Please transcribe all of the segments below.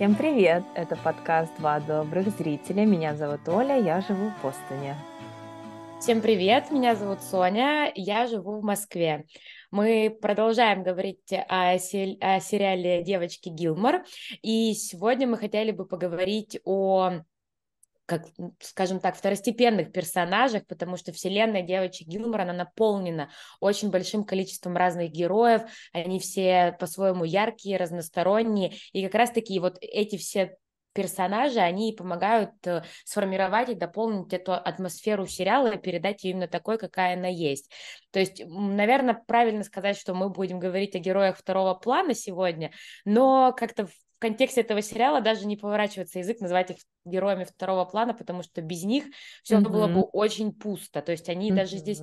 Всем привет! Это подкаст «Два добрых зрителя». Меня зовут Оля, я живу в Бостоне. Всем привет! Меня зовут Соня, я живу в Москве. Мы продолжаем говорить о, се- о сериале «Девочки Гилмор», и сегодня мы хотели бы поговорить о как, скажем так, второстепенных персонажах, потому что вселенная девочек Гилмор, она наполнена очень большим количеством разных героев, они все по-своему яркие, разносторонние, и как раз-таки вот эти все персонажи, они помогают э, сформировать и дополнить эту атмосферу сериала и передать ее именно такой, какая она есть. То есть, наверное, правильно сказать, что мы будем говорить о героях второго плана сегодня, но как-то контексте этого сериала даже не поворачивается язык называть их героями второго плана, потому что без них все mm-hmm. было бы очень пусто. То есть они mm-hmm. даже здесь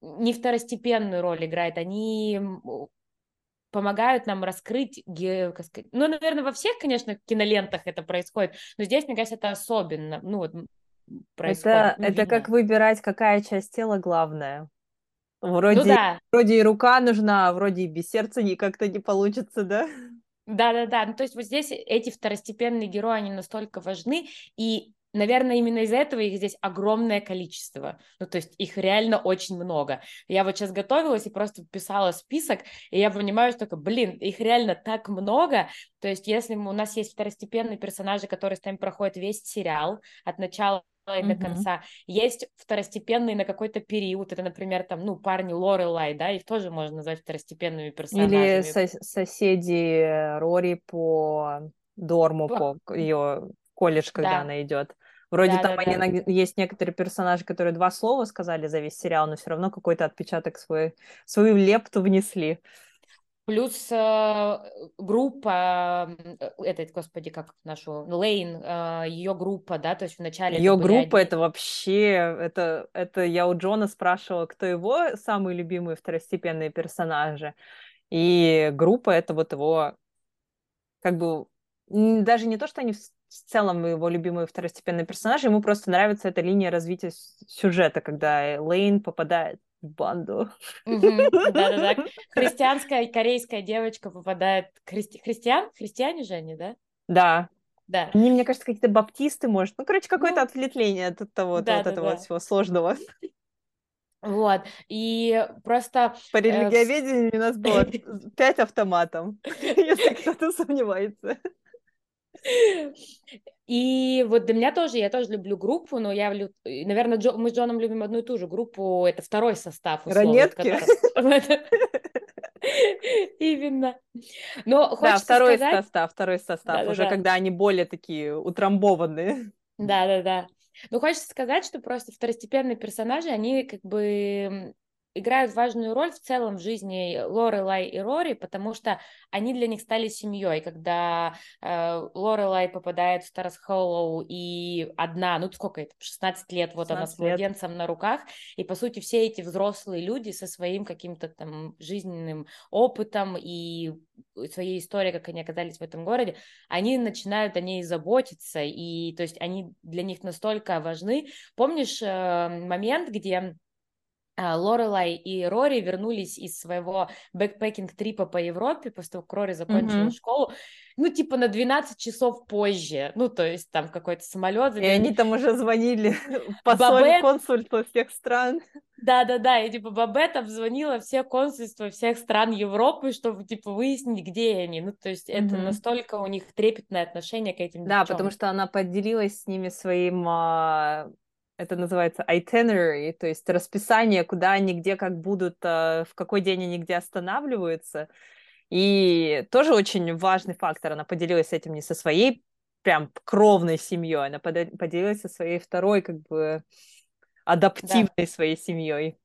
не второстепенную роль играют, они помогают нам раскрыть, ну, наверное, во всех, конечно, кинолентах это происходит, но здесь, мне кажется, это особенно, ну, вот, происходит. Это, ну, это как выбирать, какая часть тела главная. Вроде, ну, да. вроде и рука нужна, а вроде и без сердца как-то не получится, да? Да-да-да, ну то есть вот здесь эти второстепенные герои, они настолько важны, и, наверное, именно из-за этого их здесь огромное количество, ну то есть их реально очень много. Я вот сейчас готовилась и просто писала список, и я понимаю, что, блин, их реально так много, то есть если у нас есть второстепенные персонажи, которые с нами проходят весь сериал от начала и до конца. Есть второстепенные на какой-то период. Это, например, там, ну, парни Лорелай, да, их тоже можно назвать второстепенными персонажами. Или со- соседи Рори по дорму, по, по ее колледж, когда да. она идет. Вроде да, там да, они, да. есть некоторые персонажи, которые два слова сказали за весь сериал, но все равно какой-то отпечаток свой, свою лепту внесли. Плюс э, группа, э, этот, господи, как нашу, Лейн, э, ее группа, да, то есть вначале... Ее группа, один... это вообще, это, это я у Джона спрашивала, кто его самые любимые второстепенные персонажи, и группа это вот его, как бы, даже не то, что они в целом его любимые второстепенные персонажи, ему просто нравится эта линия развития сюжета, когда Лейн попадает банду. Да-да-да. Христианская и корейская девочка попадает... Христи... Христиан? Христиане же они, да? Да. Да. Они, мне кажется, какие-то баптисты, может. Ну, короче, какое-то ну, отвлечение от того, да, этого всего сложного. Вот, и просто... По э, религиоведению у нас было пять автоматов, если кто-то сомневается. И вот для меня тоже, я тоже люблю группу, но я, наверное, Джо, мы с Джоном любим одну и ту же группу, это второй состав. Условно, Ранетки? Именно. Но да, второй сказать... состав, второй состав, да, уже да, когда они более такие утрамбованные. Да-да-да. Ну, хочется сказать, что просто второстепенные персонажи, они как бы играют важную роль в целом в жизни Лорелай и Рори, потому что они для них стали семьей. Когда э, Лорелай попадает в Старс Холлоу и одна, ну сколько это, 16 лет, вот 16 она с младенцем лет. на руках, и по сути все эти взрослые люди со своим каким-то там жизненным опытом и своей историей, как они оказались в этом городе, они начинают о ней заботиться, и то есть они для них настолько важны. Помнишь э, момент, где Лорелай и Рори вернулись из своего бэкпекинг-трипа по Европе, после того, как Рори закончила mm-hmm. школу, ну, типа на 12 часов позже, ну, то есть там какой-то самолет. И они там уже звонили посоль, консульство всех стран. Да-да-да, и типа Бабет обзвонила все консульства всех стран Европы, чтобы типа выяснить, где они. Ну, то есть mm-hmm. это настолько у них трепетное отношение к этим Да, девчонкам. потому что она поделилась с ними своим а, это называется itinerary, то есть расписание, куда они где как будут, э, в какой день они где останавливаются. И тоже очень важный фактор. Она поделилась этим не со своей прям кровной семьей, она поделилась со своей второй как бы адаптивной да. своей семьей.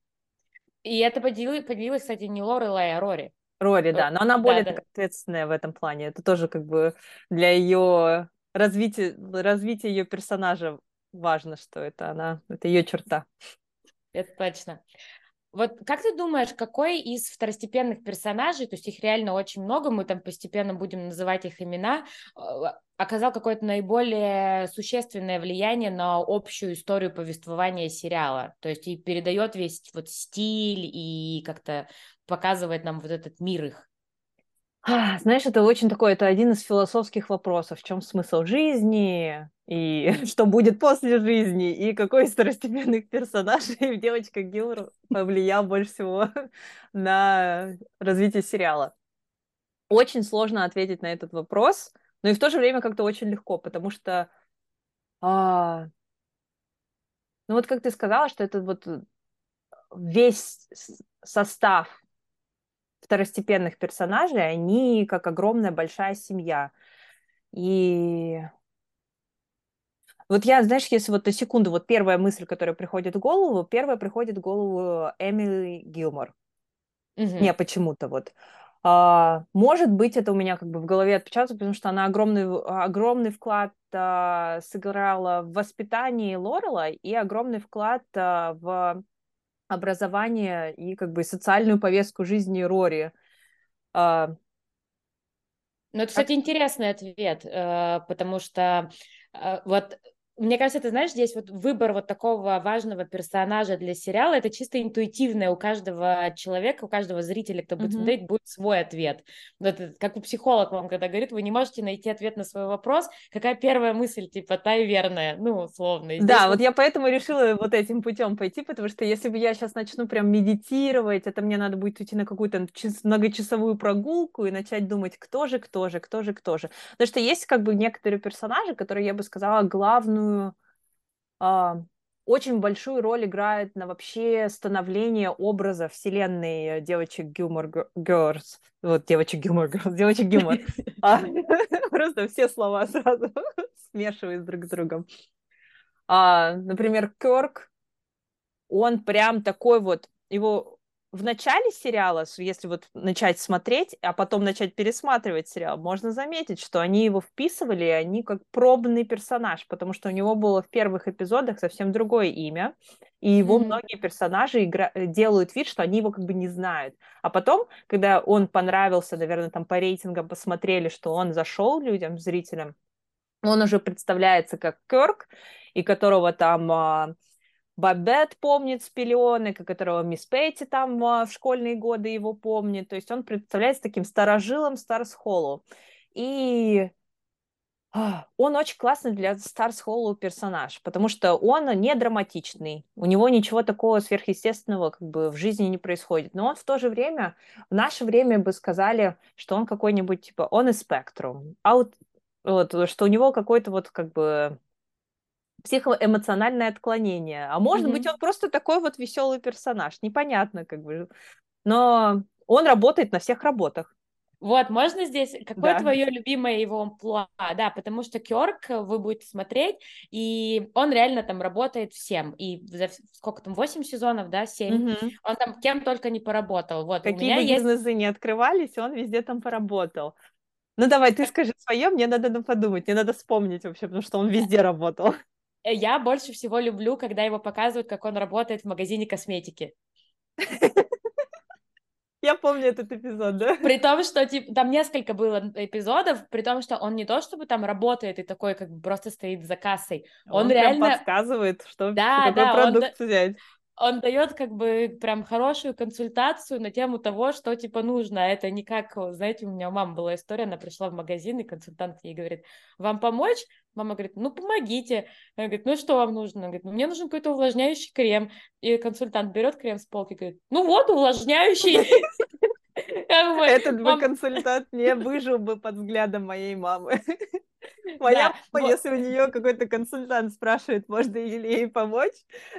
И это поделилась, поделилась, кстати, не Лорелай, а Рори. Рори, да, но она более да, да. ответственная в этом плане. Это тоже как бы для ее развития, развития ее персонажа важно, что это она, это ее черта. Это точно. Вот как ты думаешь, какой из второстепенных персонажей, то есть их реально очень много, мы там постепенно будем называть их имена, а, оказал какое-то наиболее существенное влияние на общую историю повествования сериала? То есть и передает весь вот стиль и как-то показывает нам вот этот мир их. А, знаешь, это очень такой, это один из философских вопросов. В чем смысл жизни? И что будет после жизни? И какой из второстепенных персонажей в «Девочка Гилмор» повлиял больше всего на развитие сериала? Очень сложно ответить на этот вопрос, но и в то же время как-то очень легко, потому что а, ну вот как ты сказала, что это вот весь состав второстепенных персонажей, они как огромная большая семья. И вот я, знаешь, если вот на секунду, вот первая мысль, которая приходит в голову, первая приходит в голову Эмили Гилмор. Угу. Не, почему-то вот. А, может быть, это у меня как бы в голове отпечаталось, потому что она огромный, огромный вклад а, сыграла в воспитании Лорела и огромный вклад а, в образование и как бы социальную повестку жизни Рори. А... Ну, это, кстати, как... интересный ответ, э, потому что э, вот мне кажется, ты знаешь, здесь вот выбор вот такого важного персонажа для сериала, это чисто интуитивное у каждого человека, у каждого зрителя, кто будет mm-hmm. смотреть, будет свой ответ. Вот, как у психолог вам когда говорит, вы не можете найти ответ на свой вопрос, какая первая мысль, типа, та и верная, ну, условно. да, вот... вот я поэтому решила вот этим путем пойти, потому что если бы я сейчас начну прям медитировать, это мне надо будет идти на какую-то многочасовую прогулку и начать думать, кто же, кто же, кто же, кто же. Потому что есть как бы некоторые персонажи, которые, я бы сказала, главную важную, а, очень большую роль играет на вообще становление образа вселенной девочек Гилмор Girls. Вот, девочек Гилмор Girls, девочек Гилмор. А, просто все слова сразу смешивают друг с другом. А, например, Кёрк, он прям такой вот, его в начале сериала, если вот начать смотреть, а потом начать пересматривать сериал, можно заметить, что они его вписывали, и они как пробный персонаж, потому что у него было в первых эпизодах совсем другое имя, и его mm-hmm. многие персонажи игра... Э, делают вид, что они его как бы не знают. А потом, когда он понравился, наверное, там по рейтингам посмотрели, что он зашел людям, зрителям, он уже представляется как Кёрк, и которого там а, Бабет помнит с пеленок, которого мисс Петти там а, в школьные годы его помнит. То есть он представляется таким старожилом Старс Холлу. И а, он очень классный для Старс Холлу персонаж, потому что он не драматичный, у него ничего такого сверхъестественного как бы в жизни не происходит, но он в то же время, в наше время бы сказали, что он какой-нибудь типа, он из спектрум, а вот, вот что у него какой-то вот как бы психоэмоциональное отклонение. А может mm-hmm. быть, он просто такой вот веселый персонаж. Непонятно, как бы. Но он работает на всех работах. Вот, можно здесь, какое да. твое любимое его амплуа? Да, потому что Кёрк вы будете смотреть, и он реально там работает всем. И за сколько там, 8 сезонов, да, 7? Угу. Он там кем только не поработал. Вот, Какие у меня бы есть... бизнесы не открывались, он везде там поработал. Ну давай, ты скажи свое, мне надо подумать, мне надо вспомнить вообще, потому что он везде работал. Я больше всего люблю, когда его показывают, как он работает в магазине косметики. Я помню этот эпизод, да? При том, что типа, там несколько было эпизодов, при том, что он не то чтобы там работает и такой как бы просто стоит за кассой. Он, он реально подсказывает, что да, какой да, продукт он... взять он дает как бы прям хорошую консультацию на тему того, что типа нужно. Это не как, знаете, у меня у мамы была история, она пришла в магазин, и консультант ей говорит, вам помочь? Мама говорит, ну помогите. Она говорит, ну что вам нужно? Она говорит, ну мне нужен какой-то увлажняющий крем. И консультант берет крем с полки и говорит, ну вот увлажняющий. Этот бы консультант не выжил бы под взглядом моей мамы. Моя да, если у нее какой-то консультант спрашивает, можно ли ей помочь,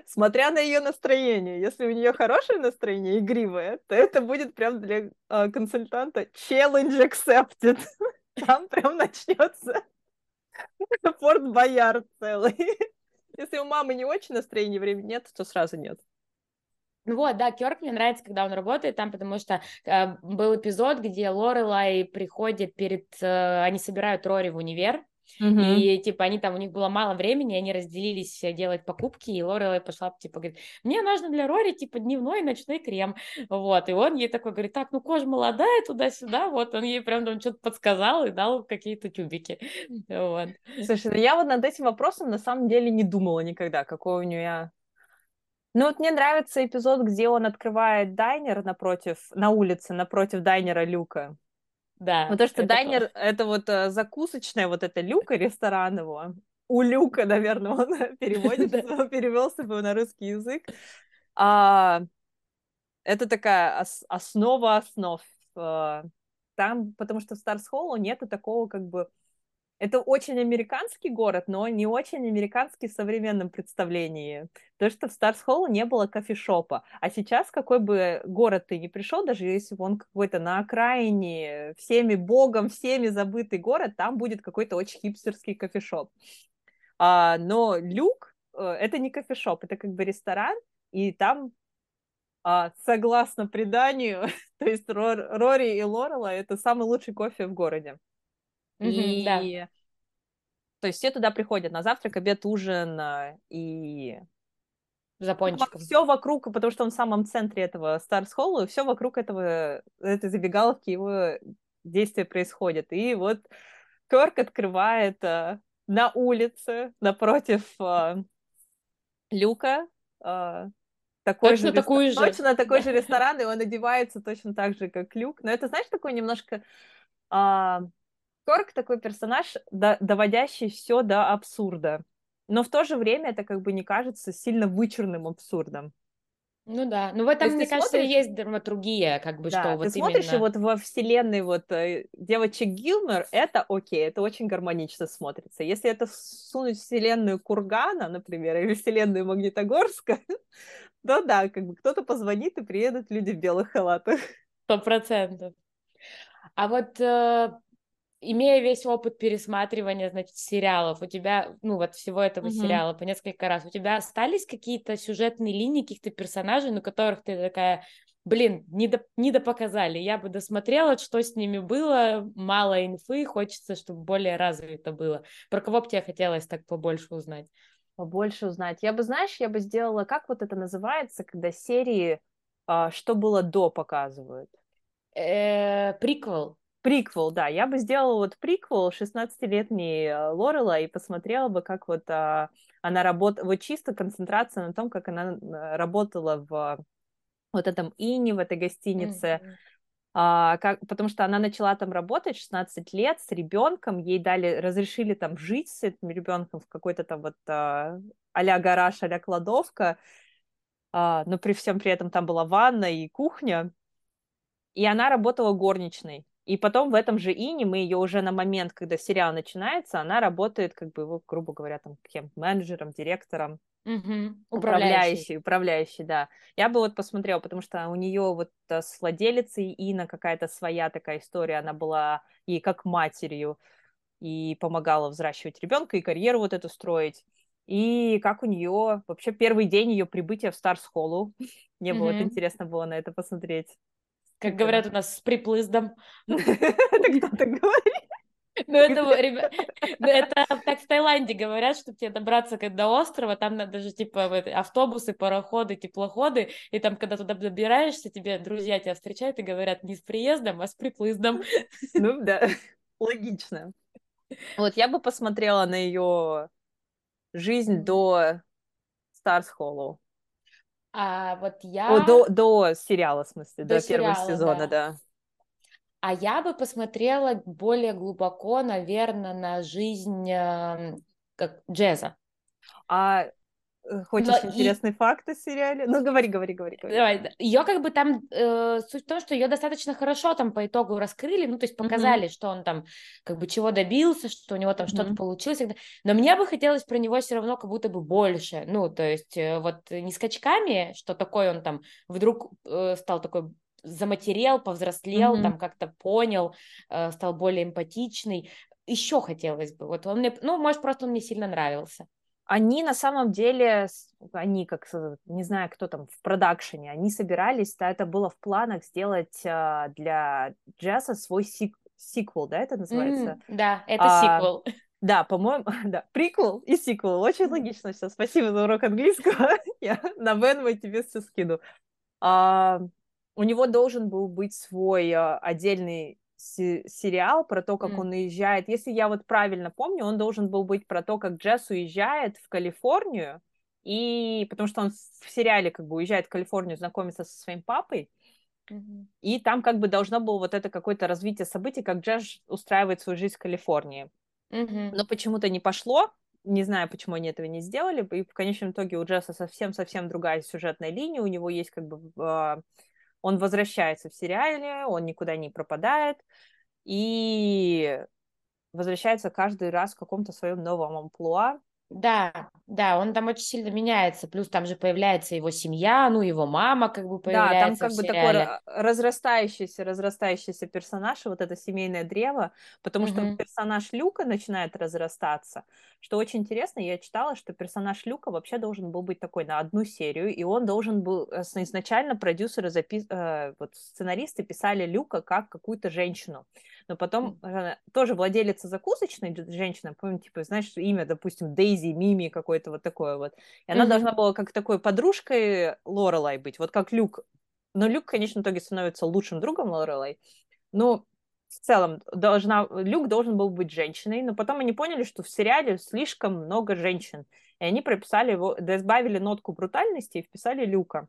смотря на ее настроение, если у нее хорошее настроение, игривое, то это будет прям для э, консультанта challenge accepted. Там прям начнется Форт Боярд целый. Если у мамы не очень настроение, времени нет, то сразу нет. Вот, да, Кёрк мне нравится, когда он работает там, потому что э, был эпизод, где Лорелай приходит перед... Э, они собирают Рори в универ, Uh-huh. И, типа, они там, у них было мало времени, они разделились э, делать покупки, и Лорелай пошла, типа, говорит, мне нужно для Рори, типа, дневной и ночной крем, вот, и он ей такой говорит, так, ну, кожа молодая, туда-сюда, вот, он ей прям там что-то подсказал и дал какие-то тюбики, вот. Слушай, ну, я вот над этим вопросом на самом деле не думала никогда, какой у нее ну вот мне нравится эпизод, где он открывает дайнер напротив, на улице, напротив дайнера Люка. Да. Потому что дайнер — это вот э, закусочная, вот это люка ресторан его. У люка, наверное, он переводится, перевелся бы на русский язык. А, это такая основа основ. Э, там, потому что в Старс Холлу нету такого как бы это очень американский город, но не очень американский в современном представлении. То, что в Старс Холлу не было кофешопа. А сейчас, какой бы город ты ни пришел, даже если он какой-то на окраине, всеми богом, всеми забытый город, там будет какой-то очень хипстерский кофешоп. А, но Люк э, — это не кофешоп, это как бы ресторан, и там а, согласно преданию, то есть Рори и Лорела — это самый лучший кофе в городе. И да. то есть все туда приходят на завтрак, обед, ужин и за пончиком. Все вокруг, потому что он в самом центре этого Старс Холла, все вокруг этого, этой забегаловки его действия происходит. И вот Кёрк открывает а, на улице напротив а, люка а, такой точно же такой рестор... же. Точно такой же ресторан, и он одевается точно так же, как люк. Но это, знаешь, такой немножко... А, Корк такой персонаж, до, доводящий все до абсурда. Но в то же время это как бы не кажется сильно вычурным абсурдом. Ну да, ну в этом, мне кажется, смотришь... есть драматургия, как бы, да, что вот ты смотришь, именно... и вот во вселенной вот э, девочек Гилмер, это окей, это очень гармонично смотрится. Если это сунуть в вселенную Кургана, например, или вселенную Магнитогорска, то да, как бы кто-то позвонит, и приедут люди в белых халатах. Сто процентов. А вот э, имея весь опыт пересматривания, значит, сериалов, у тебя, ну, вот всего этого mm-hmm. сериала по несколько раз, у тебя остались какие-то сюжетные линии каких-то персонажей, на которых ты такая, блин, не, до, не допоказали, я бы досмотрела, что с ними было, мало инфы, хочется, чтобы более развито было. Про кого бы тебе хотелось так побольше узнать? Побольше узнать. Я бы, знаешь, я бы сделала, как вот это называется, когда серии а, «Что было до» показывают? Э, приквел приквел, да, я бы сделала вот приквел 16-летней э, Лорела и посмотрела бы, как вот а, она работала, вот чисто концентрация на том, как она э, работала в вот этом Ине, в этой гостинице, mm-hmm. а, как, потому что она начала там работать 16 лет с ребенком, ей дали, разрешили там жить с этим ребенком в какой-то там вот а, а-ля гараж, а-ля кладовка, а, но при всем при этом там была ванна и кухня, и она работала горничной. И потом в этом же Ине мы ее уже на момент, когда сериал начинается, она работает, как бы, его, грубо говоря, там, кем? Менеджером, директором. Угу. Управляющий. управляющий, да. Я бы вот посмотрела, потому что у нее вот э, с владелицей Ина какая-то своя такая история, она была ей как матерью и помогала взращивать ребенка и карьеру вот эту строить. И как у нее вообще первый день ее прибытия в Старс Холлу. Мне было вот интересно было на это посмотреть. Как говорят у нас, с приплыздом. Это кто так говорит? Ну, это, ребят, ну, это так в Таиланде говорят, что тебе добраться до острова, там надо же, типа, автобусы, пароходы, теплоходы, и там, когда туда добираешься, тебе друзья тебя встречают и говорят не с приездом, а с приплыздом. Ну, да, логично. Вот я бы посмотрела на ее жизнь до Старс Холлоу. А вот я... О, до, до сериала, в смысле, до, до сериала, первого сезона, да. да. А я бы посмотрела более глубоко, наверное, на жизнь э, как джеза. А хочешь Но интересный и... факт о сериале? Ну, говори, говори, говори. говори. Давай. Ее как бы там, э, суть в том, что ее достаточно хорошо там по итогу раскрыли, ну, то есть показали, mm-hmm. что он там как бы чего добился, что у него там mm-hmm. что-то получилось. Но мне бы хотелось про него все равно как будто бы больше. Ну, то есть э, вот не скачками, что такой он там вдруг э, стал такой заматерел, повзрослел, mm-hmm. там как-то понял, э, стал более эмпатичный. Еще хотелось бы. Вот он мне, ну, может, просто он мне сильно нравился они на самом деле, они как, не знаю, кто там в продакшене, они собирались, да, это было в планах сделать а, для Джесса свой сик сиквел, да, это называется? Mm, да, это а, сиквел. Да, по-моему, да, приквел и сиквел, очень логично все. Спасибо за урок английского, я на Венвой тебе все скину. А, у него должен был быть свой а, отдельный сериал про то, как mm. он уезжает. Если я вот правильно помню, он должен был быть про то, как Джесс уезжает в Калифорнию, и потому что он в сериале как бы уезжает в Калифорнию, знакомится со своим папой, Mm-hmm. И там как бы должно было вот это какое-то развитие событий, как Джеш устраивает свою жизнь в Калифорнии. Mm-hmm. Но почему-то не пошло, не знаю, почему они этого не сделали, и в конечном итоге у Джесса совсем-совсем другая сюжетная линия, у него есть как бы... Он возвращается в сериале, он никуда не пропадает, и возвращается каждый раз в каком-то своем новом амплуа, да, да, он там очень сильно меняется, плюс там же появляется его семья, ну, его мама как бы появляется Да, там как бы такой разрастающийся, разрастающийся персонаж, вот это семейное древо, потому угу. что персонаж Люка начинает разрастаться, что очень интересно, я читала, что персонаж Люка вообще должен был быть такой на одну серию, и он должен был, э, изначально продюсеры, запис... э, вот сценаристы писали Люка как какую-то женщину, но потом mm. тоже владелица закусочной женщина, помню, типа, знаешь, имя, допустим, Дейзи, Мими, какое-то вот такое вот. И она mm-hmm. должна была как такой подружкой Лорелай быть, вот как Люк. Но Люк, конечно, в итоге становится лучшим другом Лорелай. Но в целом должна, Люк должен был быть женщиной, но потом они поняли, что в сериале слишком много женщин. И они прописали его, добавили нотку брутальности и вписали Люка.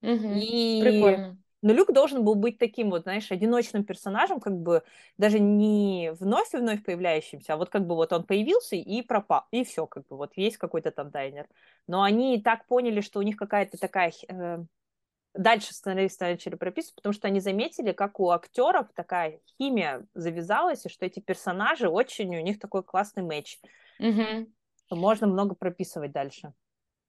Угу, и... Прикольно. Но Люк должен был быть таким вот, знаешь, одиночным персонажем, как бы даже не вновь и вновь появляющимся, а вот как бы вот он появился и пропал, и все, как бы вот есть какой-то там дайнер. Но они и так поняли, что у них какая-то такая... Э, дальше сценаристы начали прописывать, потому что они заметили, как у актеров такая химия завязалась, и что эти персонажи очень, у них такой классный матч. Угу. Можно много прописывать дальше.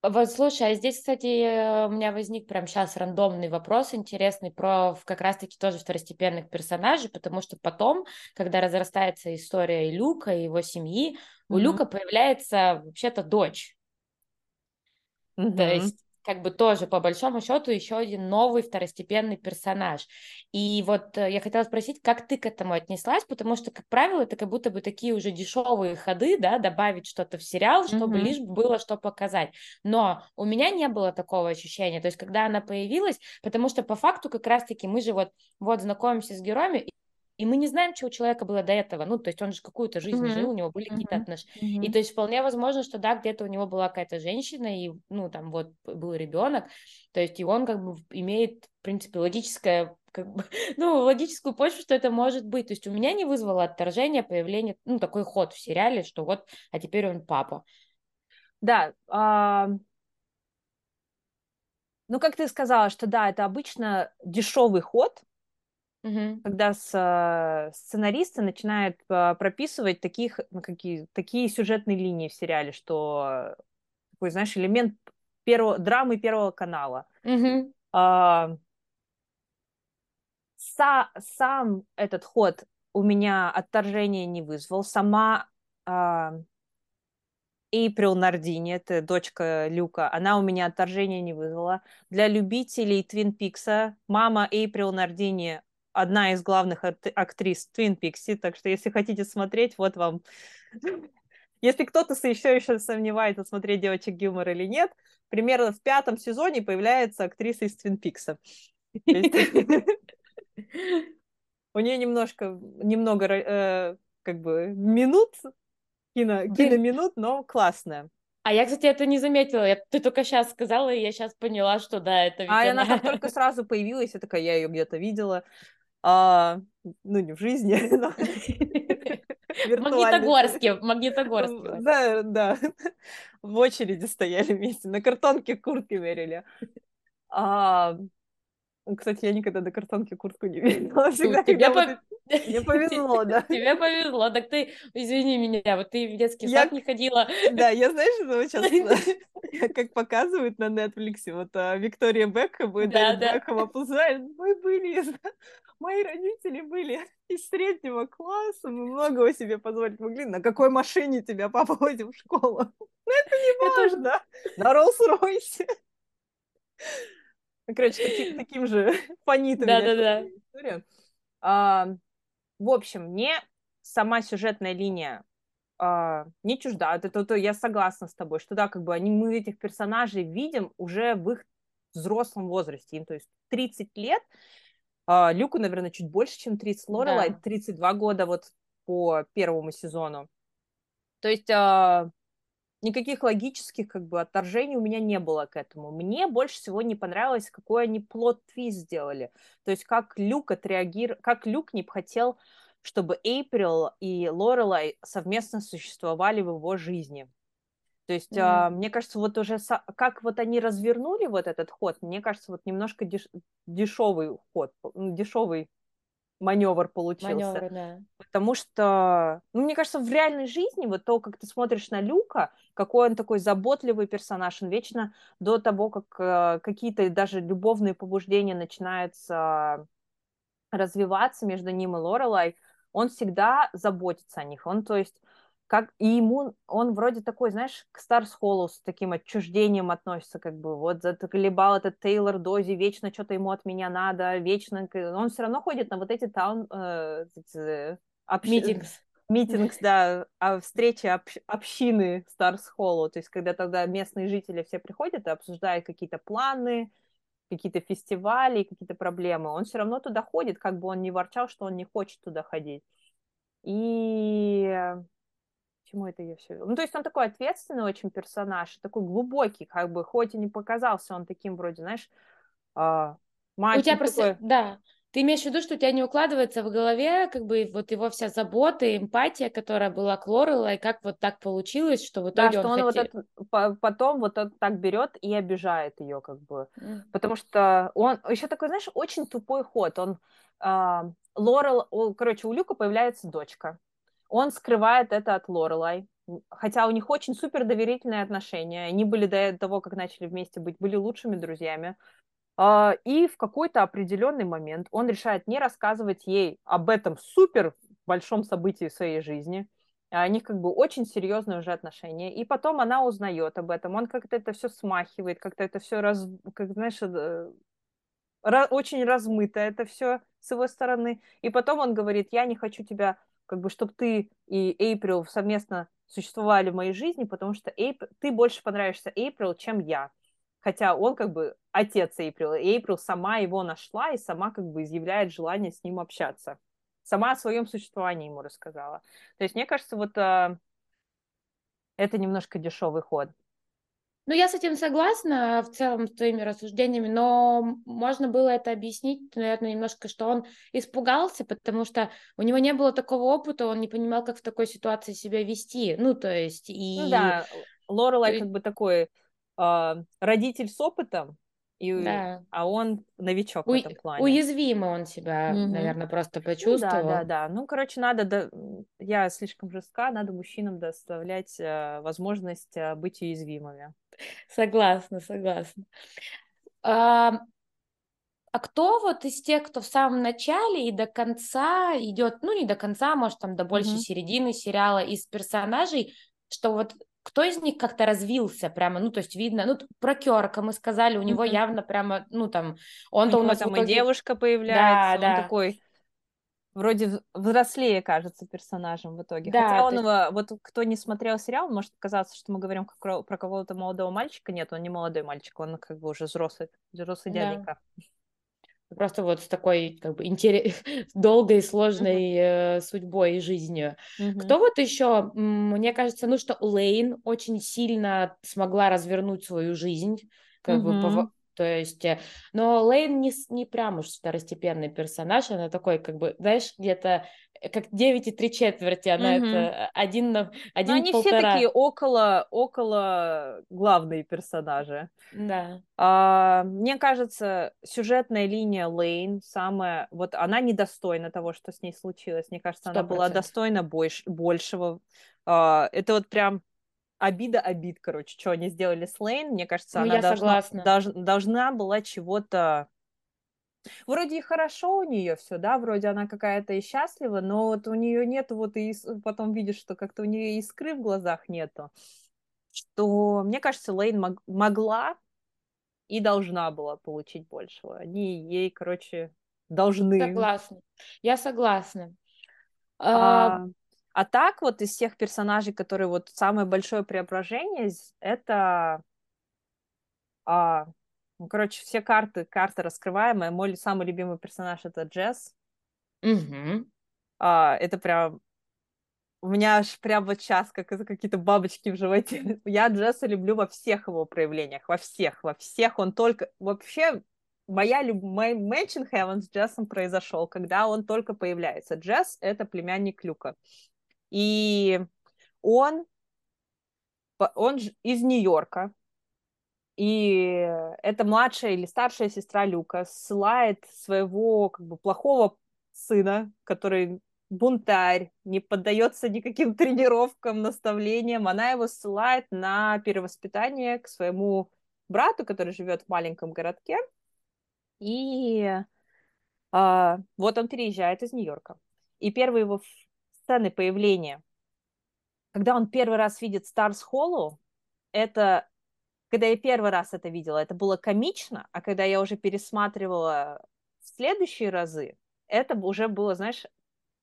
Вот слушай, а здесь, кстати, у меня возник прямо сейчас рандомный вопрос интересный про как раз-таки тоже второстепенных персонажей, потому что потом, когда разрастается история и Люка, и его семьи, mm-hmm. у Люка появляется вообще-то дочь. Mm-hmm. То есть как бы тоже по большому счету еще один новый второстепенный персонаж. И вот э, я хотела спросить, как ты к этому отнеслась, потому что, как правило, это как будто бы такие уже дешевые ходы, да, добавить что-то в сериал, чтобы mm-hmm. лишь было что показать. Но у меня не было такого ощущения, то есть когда она появилась, потому что по факту как раз-таки мы же вот, вот знакомимся с героями, и мы не знаем, что у человека было до этого. Ну, то есть он же какую-то жизнь mm-hmm. жил, у него были mm-hmm. какие-то отношения. Mm-hmm. И то есть вполне возможно, что да, где-то у него была какая-то женщина, и, ну, там вот был ребенок. То есть и он как бы имеет, в принципе, логическое как бы, ну, логическую почву, что это может быть. То есть у меня не вызвало отторжение появление, ну, такой ход в сериале, что вот, а теперь он папа. Да, а... ну, как ты сказала, что да, это обычно дешевый ход, Угу. Когда с, э, сценаристы начинают э, прописывать таких, ну, какие, такие сюжетные линии в сериале, что такой, знаешь, элемент первого, драмы Первого канала. Угу. А, са, сам этот ход у меня отторжения не вызвал. Сама а, Эйприл Нардини, это дочка Люка, она у меня отторжения не вызвала. Для любителей Твин Пикса мама Эйприл Нардини одна из главных актрис Твин Пикси, так что если хотите смотреть, вот вам. Если кто-то еще еще сомневается, смотреть девочек Гилмор или нет, примерно в пятом сезоне появляется актриса из Твин Пикса. У нее немножко, немного, э, как бы, минут, кино, киноминут, но классная. А я, кстати, это не заметила. Я, ты только сейчас сказала, и я сейчас поняла, что да, это ведь А она, она только сразу появилась, я такая, я ее где-то видела а, ну не в жизни, но в Магнитогорске, в Магнитогорске. Да, да, в очереди стояли вместе, на картонке куртки мерили. А, кстати, я никогда до картонки куртку не видела. Всегда, Тебе по... Мне повезло, да. Тебе повезло. Так ты, извини меня, вот ты в детский я... сад не ходила. Да, я знаешь, что вот сейчас, как показывают на Netflix, вот а, Виктория Бекхэм и Дэвид Бекхэм обсуждают, мы были мои родители были из среднего класса, мы многого себе позволить могли. На какой машине тебя папа возил в школу? Ну, это не важно. На Роллс-Ройсе. Ну, короче, таким, таким же фонитом. Да-да-да. В общем, мне сама сюжетная линия а, не чужда. Это, это, это, я согласна с тобой, что да, как бы они, мы этих персонажей видим уже в их взрослом возрасте. Им, то есть 30 лет, а, Люку, наверное, чуть больше, чем 30. Лорелай да. 32 года вот по первому сезону. То есть а, никаких логических как бы отторжений у меня не было к этому. Мне больше всего не понравилось, какой они плод-твист сделали. То есть как Люк отреагировал, как Люк не хотел, чтобы Эйприл и Лорелай совместно существовали в его жизни. То есть, mm. мне кажется, вот уже как вот они развернули вот этот ход, мне кажется, вот немножко деш... дешевый ход, дешевый маневр получился. Маневр, да. Потому что, ну, мне кажется, в реальной жизни вот то, как ты смотришь на Люка, какой он такой заботливый персонаж, он вечно до того, как э, какие-то даже любовные побуждения начинаются развиваться между ним и Лорелай, он всегда заботится о них. Он, то есть, как и ему, он вроде такой, знаешь, к Старс Холлу с таким отчуждением относится, как бы, вот заколебал этот Тейлор Дози, вечно что-то ему от меня надо, вечно, он все равно ходит на вот эти таун, э, общ... митингс. Митингс, да, а встречи общ... общины Старс Холлу, то есть когда тогда местные жители все приходят и обсуждают какие-то планы, какие-то фестивали, какие-то проблемы, он все равно туда ходит, как бы он не ворчал, что он не хочет туда ходить. И чему это я все Ну, то есть он такой ответственный очень персонаж, такой глубокий, как бы, хоть и не показался он таким вроде, знаешь, а, мальчик У тебя просто, такой... да, ты имеешь в виду, что у тебя не укладывается в голове, как бы, вот его вся забота, эмпатия, которая была к Лорелла, и как вот так получилось, что в итоге да, что он, он хотел... вот это, потом вот так берет и обижает ее, как бы, mm. потому что он, еще такой, знаешь, очень тупой ход, он, э, Лорел, короче, у Люка появляется дочка, он скрывает это от Лорелай, хотя у них очень супер доверительные отношения. Они были до того, как начали вместе быть, были лучшими друзьями. А, и в какой-то определенный момент он решает не рассказывать ей об этом супер большом событии в своей жизни. А у них как бы очень серьезные уже отношения. И потом она узнает об этом. Он как-то это все смахивает, как-то это все, раз, как знаешь, э, очень размыто это все с его стороны. И потом он говорит, я не хочу тебя как бы, чтобы ты и Эйприл совместно существовали в моей жизни, потому что Эйп... ты больше понравишься Эйприл, чем я. Хотя он как бы отец Эйприл, и Эйприл сама его нашла и сама как бы изъявляет желание с ним общаться. Сама о своем существовании ему рассказала. То есть, мне кажется, вот э, это немножко дешевый ход. Ну, я с этим согласна в целом с твоими рассуждениями, но можно было это объяснить, наверное, немножко, что он испугался, потому что у него не было такого опыта, он не понимал, как в такой ситуации себя вести. Ну, то есть и... Ну, да, Лорелай как бы такой э, родитель с опытом, и, да. а он новичок У... в этом плане. Уязвимо он себя, угу. наверное, просто почувствовал. Ну, да, да, да. Ну, короче, надо, да, я слишком жестка, надо мужчинам доставлять э, возможность э, быть уязвимыми. Согласна, согласна. А, а кто вот из тех, кто в самом начале и до конца идет, ну не до конца, может там до большей mm-hmm. середины сериала из персонажей, что вот кто из них как-то развился прямо, ну, то есть видно, ну, про Керка мы сказали, у него mm-hmm. явно прямо, ну, там, он-то у, у нас там итоге... и девушка появляется, да, он да. такой вроде взрослее кажется персонажем в итоге. Да, Хотя он есть... его, вот кто не смотрел сериал, может казаться, что мы говорим про, про кого-то молодого мальчика. Нет, он не молодой мальчик, он как бы уже взрослый, взрослый да. дяденька. Просто вот с такой как бы интерес... долгой сложной uh-huh. э, судьбой и жизнью. Uh-huh. Кто вот еще, мне кажется, ну что Лейн очень сильно смогла развернуть свою жизнь, как uh-huh. бы то есть, э, но Лейн не, не прям уж второстепенный персонаж, она такой, как бы, знаешь, где-то как 9 и 3 четверти, она mm-hmm. это один на один Но они полтора. все такие около, около главные персонажи. Да. А, мне кажется, сюжетная линия Лейн самая, вот она недостойна того, что с ней случилось. Мне кажется, 100%. она была достойна больш, большего. А, это вот прям обида обид, короче, что они сделали с Лейн. Мне кажется, ну, она должна, дож, должна была чего-то... Вроде и хорошо у нее все, да, вроде она какая-то и счастлива, но вот у нее нет вот и потом видишь, что как-то у нее искры в глазах нету. Что, мне кажется, Лейн мог, могла и должна была получить большего. Они ей, короче, должны. Согласна. Я согласна. А, а так вот из всех персонажей, которые вот самое большое преображение, это, а, короче, все карты, карты раскрываемые. Мой самый любимый персонаж это Джесс. Угу. А, это прям у меня аж прям вот сейчас как какие-то бабочки в животе. Я Джесса люблю во всех его проявлениях, во всех, во всех. Он только... Вообще, моя люб... мой Heaven с Джессом произошел, когда он только появляется. Джесс — это племянник Люка. И он, он из Нью-Йорка, и эта младшая или старшая сестра Люка ссылает своего как бы плохого сына, который бунтарь, не поддается никаким тренировкам, наставлениям. Она его ссылает на перевоспитание к своему брату, который живет в маленьком городке. И а, вот он переезжает из Нью-Йорка. И первые его сцены появления, когда он первый раз видит Старс Холлоу, это когда я первый раз это видела, это было комично, а когда я уже пересматривала в следующие разы, это уже было, знаешь,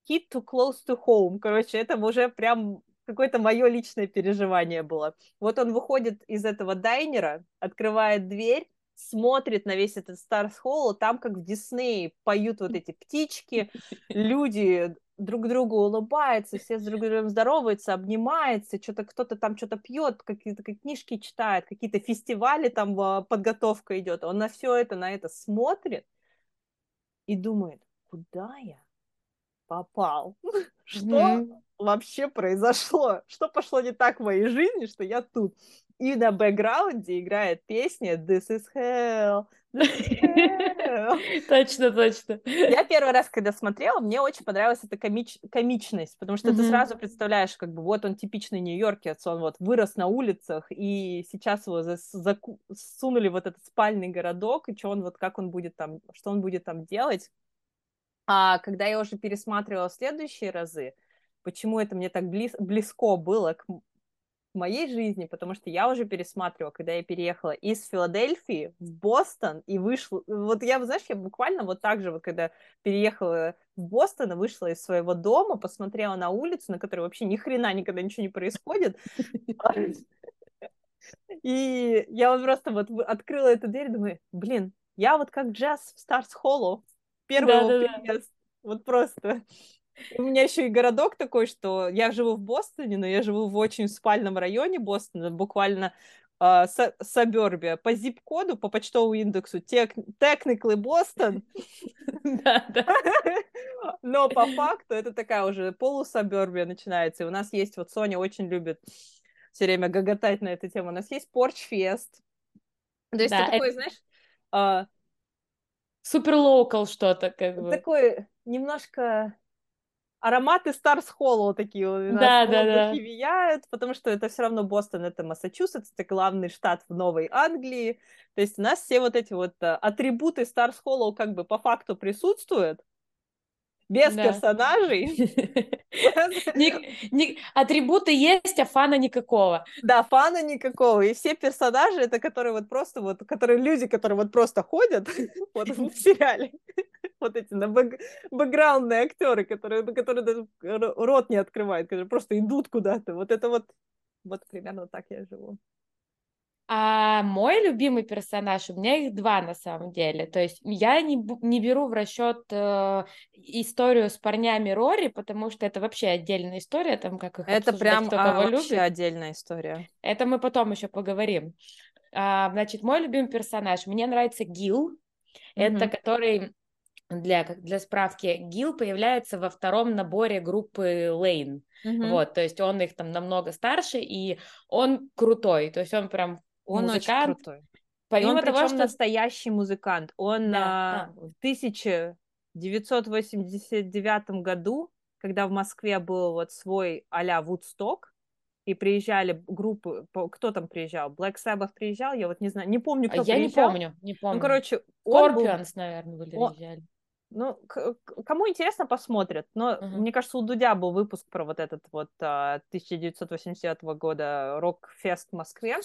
hit too close to home. Короче, это уже прям какое-то мое личное переживание было. Вот он выходит из этого дайнера, открывает дверь, смотрит на весь этот Старс Холл, там, как в Диснее, поют вот эти птички, люди друг другу улыбаются, все с друг другом здороваются, обнимаются, что-то кто-то там что-то пьет, какие-то книжки читает, какие-то фестивали там а, подготовка идет. Он на все это, на это смотрит и думает, куда я попал? Что вообще произошло? Что пошло не так в моей жизни, что я тут? И на бэкграунде играет песня This is hell, Точно, точно. Я первый раз, когда смотрела, мне очень понравилась эта комич... комичность, потому что ты сразу представляешь, как бы вот он типичный нью-йоркец, он вот вырос на улицах, и сейчас его засунули вот этот спальный городок, и что он вот, как он будет там, что он будет там делать. А когда я уже пересматривала следующие разы, почему это мне так близ, близко было к моей жизни, потому что я уже пересматривала, когда я переехала из Филадельфии в Бостон и вышла, вот я, знаешь, я буквально вот так же, вот когда переехала в Бостон вышла из своего дома, посмотрела на улицу, на которой вообще ни хрена никогда ничего не происходит, и я вот просто вот открыла эту дверь, думаю, блин, я вот как джаз в Старс Холлу, первого приезда, вот просто. У меня еще и городок такой, что я живу в Бостоне, но я живу в очень спальном районе Бостона, буквально э, сабербия. По зип-коду, по почтовому индексу technically Бостон. Но по факту это такая уже полусабербия начинается. И у нас есть, вот Соня очень любит все время гоготать на эту тему. У нас есть Порчфест. То есть да, такой, знаешь... А, супер local что-то, как бы. Такой немножко ароматы Старс Холлоу такие у нас да, да, да. влияют, потому что это все равно Бостон, это Массачусетс, это главный штат в Новой Англии. То есть у нас все вот эти вот э, атрибуты Старс Холлоу как бы по факту присутствуют, без да. персонажей. Атрибуты есть, а фана никакого. Да, фана никакого. И все персонажи, это которые вот просто вот, которые люди, которые вот просто ходят вот в сериале. Вот эти на бэк, бэкграундные актеры, которые, которые даже рот не открывают, которые просто идут куда-то. Вот это вот, вот примерно так я живу. А мой любимый персонаж, у меня их два на самом деле. То есть я не, не беру в расчет э, историю с парнями Рори, потому что это вообще отдельная история, там как их Это прям кто а, кого вообще любит. отдельная история. Это мы потом еще поговорим. А, значит, мой любимый персонаж, мне нравится Гил. Mm-hmm. Это который для, для справки, Гил появляется во втором наборе группы Лейн. Mm-hmm. Вот, то есть он их там намного старше, и он крутой. То есть он прям он музыкант. очень крутой. Помимо он, того, что настоящий музыкант. Он да, а, в 1989 году, когда в Москве был вот свой а-ля Вудсток, и приезжали группы, кто там приезжал? Black Sabbath приезжал, я вот не знаю, не помню, кто я приезжал. Я не помню, не помню. Ну, короче, Scorpions, был... наверное, приезжали. Ну, кому интересно, посмотрят. Но uh-huh. мне кажется, у Дудя был выпуск про вот этот вот 1989 а, года рок-фест в Москве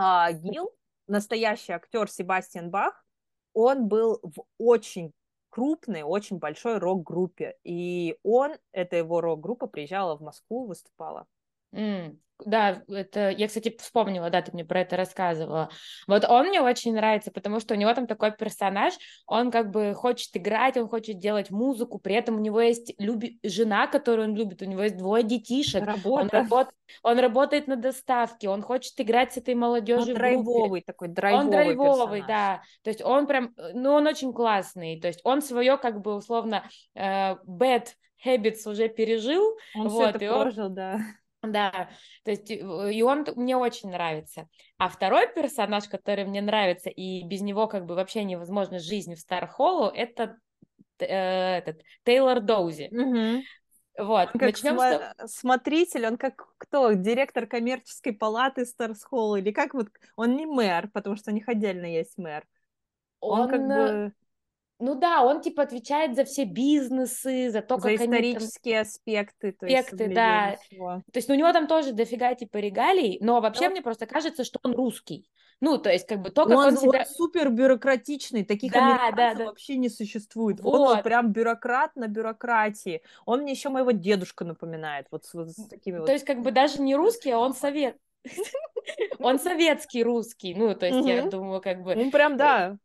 а, Гил, настоящий актер Себастьян Бах, он был в очень крупной, очень большой рок-группе. И он, это его рок-группа, приезжала в Москву, выступала. Mm. Да, это я, кстати, вспомнила, да, ты мне про это рассказывала. Вот он мне очень нравится, потому что у него там такой персонаж, он как бы хочет играть, он хочет делать музыку, при этом у него есть люби... жена, которую он любит, у него есть двое детишек. Работа. Он, работ... он работает на доставке, он хочет играть с этой молодежью. Он драйвовый такой, драйвовый Он драйвовый, персонаж. да. То есть он прям, ну, он очень классный. То есть он свое, как бы, условно, э, bad habits уже пережил. Он вот, все это прожил, он... да да, то есть и он мне очень нравится. А второй персонаж, который мне нравится, и без него как бы вообще невозможно жизнь в Стар Холлу, это э, этот Тейлор Доузи. Угу. Вот, он как начнем см- с... смотритель, он как кто? Директор коммерческой палаты Старс Холл, или как вот, он не мэр, потому что у них отдельно есть мэр. Он, он как бы ну да, он типа отвечает за все бизнесы, за то, за как исторические они... аспекты, то аспекты, есть да. Всего. То есть ну, у него там тоже дофига типа регалий, но вообще но... мне просто кажется, что он русский. Ну, то есть как бы то, как он, он себя... Он супер бюрократичный, таких да, американцев да, да. вообще не существует. Вот. Он вот прям бюрократ на бюрократии. Он мне еще моего дедушку напоминает, вот с, вот с такими То вот... есть как бы даже не русский, а он совет. Он советский русский, ну, то есть я думаю, как бы... Ну, прям, да.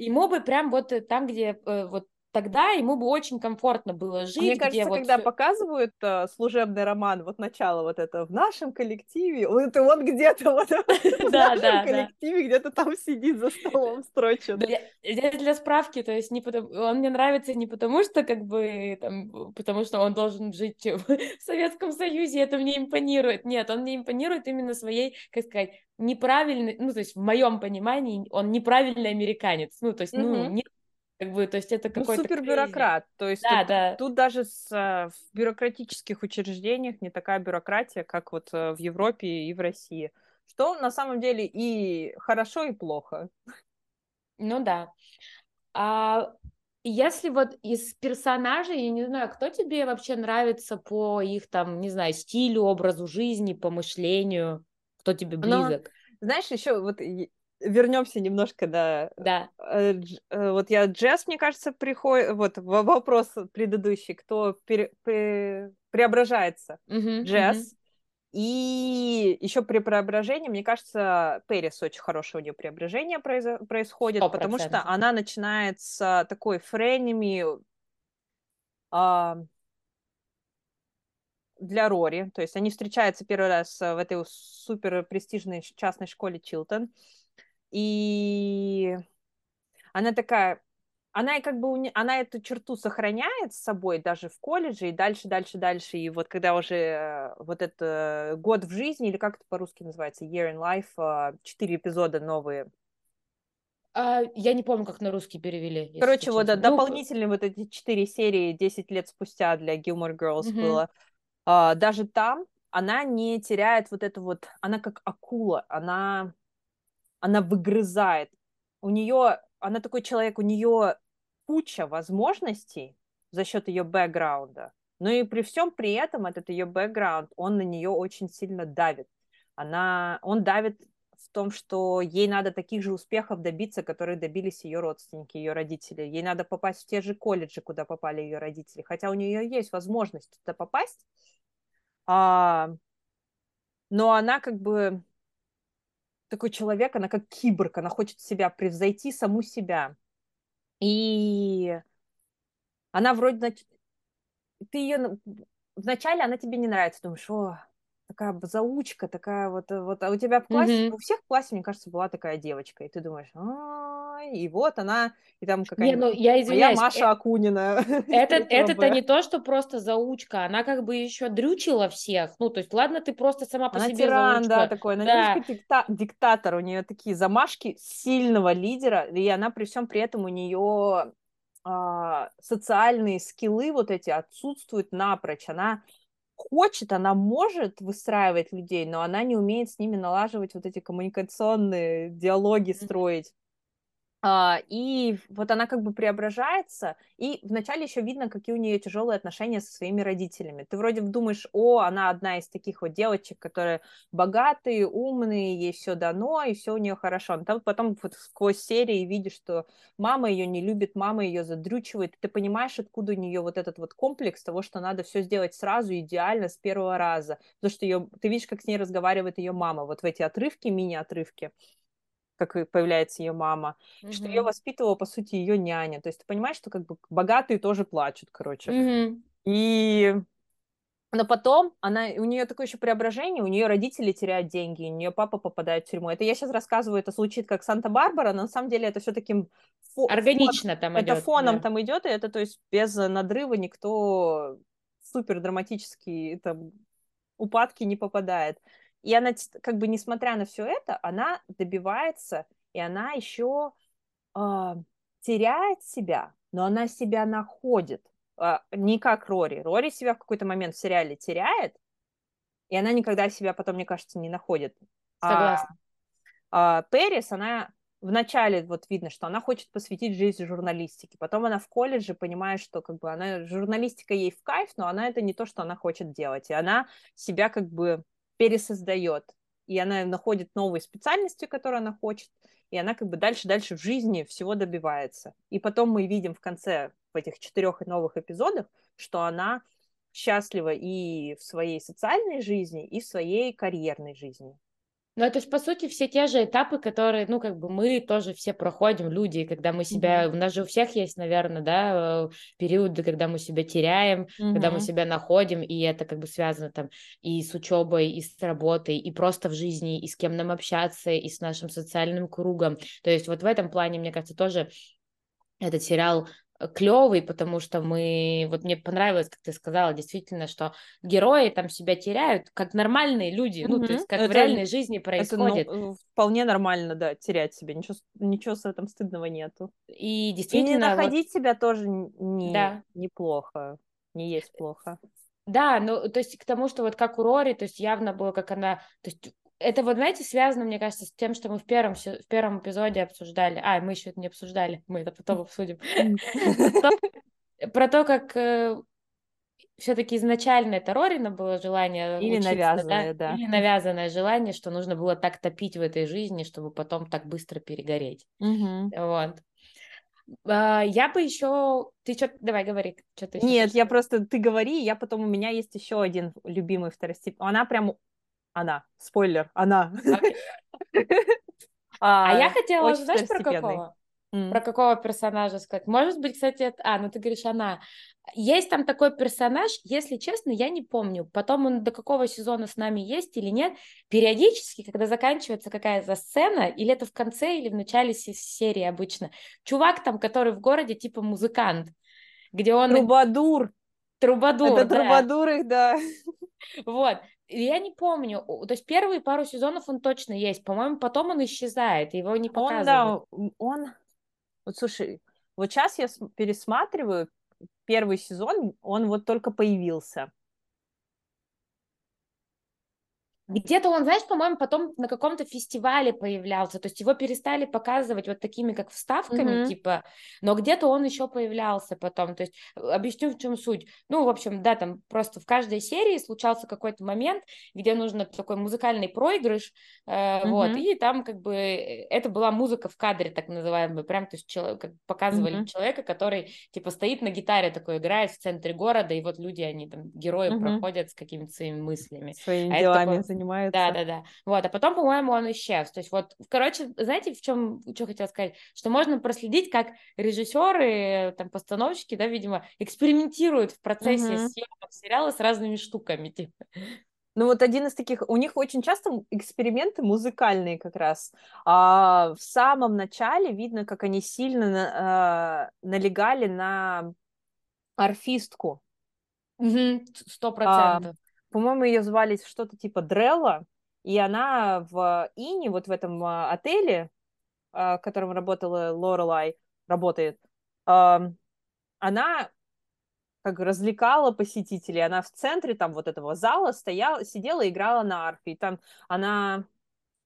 Ему бы прям вот э, там, где э, вот тогда ему бы очень комфортно было жить. Мне кажется, где когда вот... показывают uh, служебный роман, вот начало вот это в нашем коллективе, вот это он где-то вот в нашем коллективе где-то там сидит за столом строчит. Для справки, то есть не он мне нравится не потому, что как бы там, потому что он должен жить в Советском Союзе, это мне импонирует. Нет, он мне импонирует именно своей, как сказать, неправильный, ну, то есть в моем понимании он неправильный американец, ну, то есть, ну, нет как бы, то есть это ну, какой-то... Ну, супер-бюрократ. То есть да, тут, да. тут даже с, в бюрократических учреждениях не такая бюрократия, как вот э, в Европе и в России. Что на самом деле и хорошо, и плохо. Ну да. А если вот из персонажей, я не знаю, кто тебе вообще нравится по их там, не знаю, стилю, образу жизни, по мышлению, кто тебе близок? Но, знаешь, еще вот вернемся немножко до... Да. Э, э, вот я Джесс, мне кажется, приходит... Вот вопрос предыдущий, кто пере, пре, преображается. Uh-huh, Джесс. Uh-huh. И еще при преображении, мне кажется, Перес очень хорошее у нее преображение произ... происходит, 100%. потому что она начинает с такой френеми а, для Рори. То есть они встречаются первый раз в этой супер престижной частной школе Чилтон. И она такая, она и как бы она эту черту сохраняет с собой даже в колледже и дальше, дальше, дальше. И вот когда уже э, вот это год в жизни, или как это по-русски называется, Year in Life, э, четыре эпизода новые. А, я не помню, как на русский перевели. Короче, вот да, ну, дополнительные вот эти четыре серии 10 лет спустя для Gilmore Girls угу. было. А, даже там она не теряет вот это вот, она как акула, она она выгрызает. У нее, она такой человек, у нее куча возможностей за счет ее бэкграунда. Но и при всем при этом этот ее бэкграунд, он на нее очень сильно давит. Она, он давит в том, что ей надо таких же успехов добиться, которые добились ее родственники, ее родители. Ей надо попасть в те же колледжи, куда попали ее родители. Хотя у нее есть возможность туда попасть, а, но она как бы такой человек, она как киборг, она хочет себя превзойти, саму себя. И она вроде... Ты ее... Вначале она тебе не нравится, думаешь, о, такая заучка, такая вот, вот, а у тебя в классе, mm-hmm. у всех в классе, мне кажется, была такая девочка, и ты думаешь, а, и вот она, и там не, ну, я извиняюсь, Маша э- Акунина. Это, это-то не то, что просто заучка, она как бы еще дрючила всех, ну, то есть, ладно, ты просто сама по она себе тиран, заучка. да, такой, она да. немножко дикта- диктатор, у нее такие замашки сильного лидера, и она при всем при этом у нее а, социальные скиллы вот эти отсутствуют напрочь, она хочет, она может выстраивать людей, но она не умеет с ними налаживать вот эти коммуникационные диалоги строить. А, и вот она как бы преображается, и вначале еще видно, какие у нее тяжелые отношения со своими родителями. Ты вроде думаешь, о, она одна из таких вот девочек, которые богатые, умные, ей все дано, и все у нее хорошо. Но там потом вот сквозь серии видишь, что мама ее не любит, мама ее задрючивает, ты понимаешь, откуда у нее вот этот вот комплекс того, что надо все сделать сразу идеально с первого раза, потому что ее, ты видишь, как с ней разговаривает ее мама, вот в эти отрывки, мини-отрывки, как появляется ее мама, mm-hmm. что ее воспитывала, по сути, ее няня. То есть ты понимаешь, что как бы богатые тоже плачут, короче. Mm-hmm. И но потом она, у нее такое еще преображение, у нее родители теряют деньги, у нее папа попадает в тюрьму. Это я сейчас рассказываю, это звучит как Санта-Барбара, но на самом деле это все таким фо- органично фон, там идет. Это фоном да. там идет, и это то есть без надрыва никто супер драматический там упадки не попадает. И она, как бы, несмотря на все это, она добивается, и она еще э, а, теряет себя, но она себя находит. Э, не как Рори. Рори себя в какой-то момент в сериале теряет, и она никогда себя потом, мне кажется, не находит. Согласна. А, а Перес, она вначале вот видно, что она хочет посвятить жизнь журналистике. Потом она в колледже понимает, что как бы она журналистика ей в кайф, но она это не то, что она хочет делать. И она себя как бы пересоздает. И она находит новые специальности, которые она хочет, и она как бы дальше-дальше в жизни всего добивается. И потом мы видим в конце, в этих четырех новых эпизодах, что она счастлива и в своей социальной жизни, и в своей карьерной жизни. Ну, это же, по сути, все те же этапы, которые, ну, как бы мы тоже все проходим, люди, когда мы себя, mm-hmm. у нас же у всех есть, наверное, да, э, периоды, когда мы себя теряем, mm-hmm. когда мы себя находим, и это как бы связано там и с учебой, и с работой, и просто в жизни, и с кем нам общаться, и с нашим социальным кругом. То есть вот в этом плане, мне кажется, тоже этот сериал клевый, потому что мы, вот мне понравилось, как ты сказала, действительно, что герои там себя теряют, как нормальные люди, mm-hmm. ну, то есть как это, в реальной жизни происходит. Это, ну, вполне нормально, да, терять себя, ничего, ничего с этим стыдного нету. И действительно... И не находить вот... себя тоже не, да. неплохо, не есть плохо. Да, ну, то есть к тому, что вот как у Рори, то есть явно было, как она, то есть это вот, знаете, связано, мне кажется, с тем, что мы в первом, в первом эпизоде обсуждали. А, мы еще это не обсуждали, мы это потом обсудим. Про то, как э, все-таки изначально это Рорина было желание Или навязанное, да? Или навязанное желание, что нужно было так топить в этой жизни, чтобы потом так быстро перегореть. Вот. А, я бы еще... Ты что, давай говори, что ты Нет, я просто... Ты говори, я потом... У меня есть еще один любимый второстепенный. Она прям она, спойлер, она. А, а я хотела, знаешь, про какого? Про какого персонажа сказать? Может быть, кстати, это... А, ну ты говоришь, она. Есть там такой персонаж, если честно, я не помню, потом он до какого сезона с нами есть или нет. Периодически, когда заканчивается какая-то сцена, или это в конце, или в начале серии обычно, чувак там, который в городе типа музыкант, где он... Трубадур. Трубадур, Это да. трубадур их, да. Вот, я не помню, то есть первые пару сезонов он точно есть, по-моему, потом он исчезает, его не показывают. Он, да, он, вот слушай, вот сейчас я пересматриваю первый сезон, он вот только появился. Где-то он, знаешь, по-моему, потом на каком-то фестивале появлялся, то есть его перестали показывать вот такими как вставками, mm-hmm. типа, но где-то он еще появлялся потом, то есть э, объясню, в чем суть. Ну, в общем, да, там просто в каждой серии случался какой-то момент, где нужно такой музыкальный проигрыш, э, mm-hmm. вот, и там как бы э, это была музыка в кадре, так называемая, прям, то есть человек, как показывали mm-hmm. человека, который, типа, стоит на гитаре такой, играет в центре города, и вот люди, они там, герои mm-hmm. проходят с какими-то своими мыслями. Своими а делами занимается. Да, да, да. Вот, а потом, по-моему, он исчез. То есть вот, короче, знаете, в чем, что хотела сказать? Что можно проследить, как режиссеры, там, постановщики, да, видимо, экспериментируют в процессе угу. съемок сериала с разными штуками, типа. Ну вот один из таких, у них очень часто эксперименты музыкальные как раз. А в самом начале видно, как они сильно э, налегали на арфистку. Сто процентов по-моему, ее звали что-то типа Дрелла, и она в Ине, вот в этом а, отеле, а, в котором работала Лорелай, работает, она как развлекала посетителей. Она в центре там вот этого зала стояла, сидела, играла на арфе. И там она...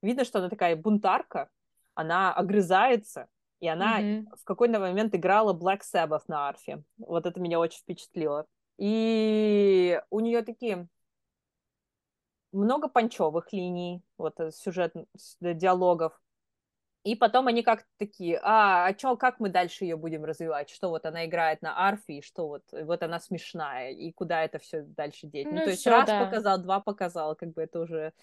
Видно, что она такая бунтарка, она огрызается, И она mm-hmm. в какой-то момент играла Black Sabbath на арфе. Вот это меня очень впечатлило. И у нее такие много панчевых линий, вот э, сюжет, диалогов. И потом они как-то такие, а, а чё, как мы дальше ее будем развивать? Что вот она играет на арфе, и что вот, вот она смешная, и куда это все дальше деть? Ну, ну то есть раз да. показал, два показал, как бы это уже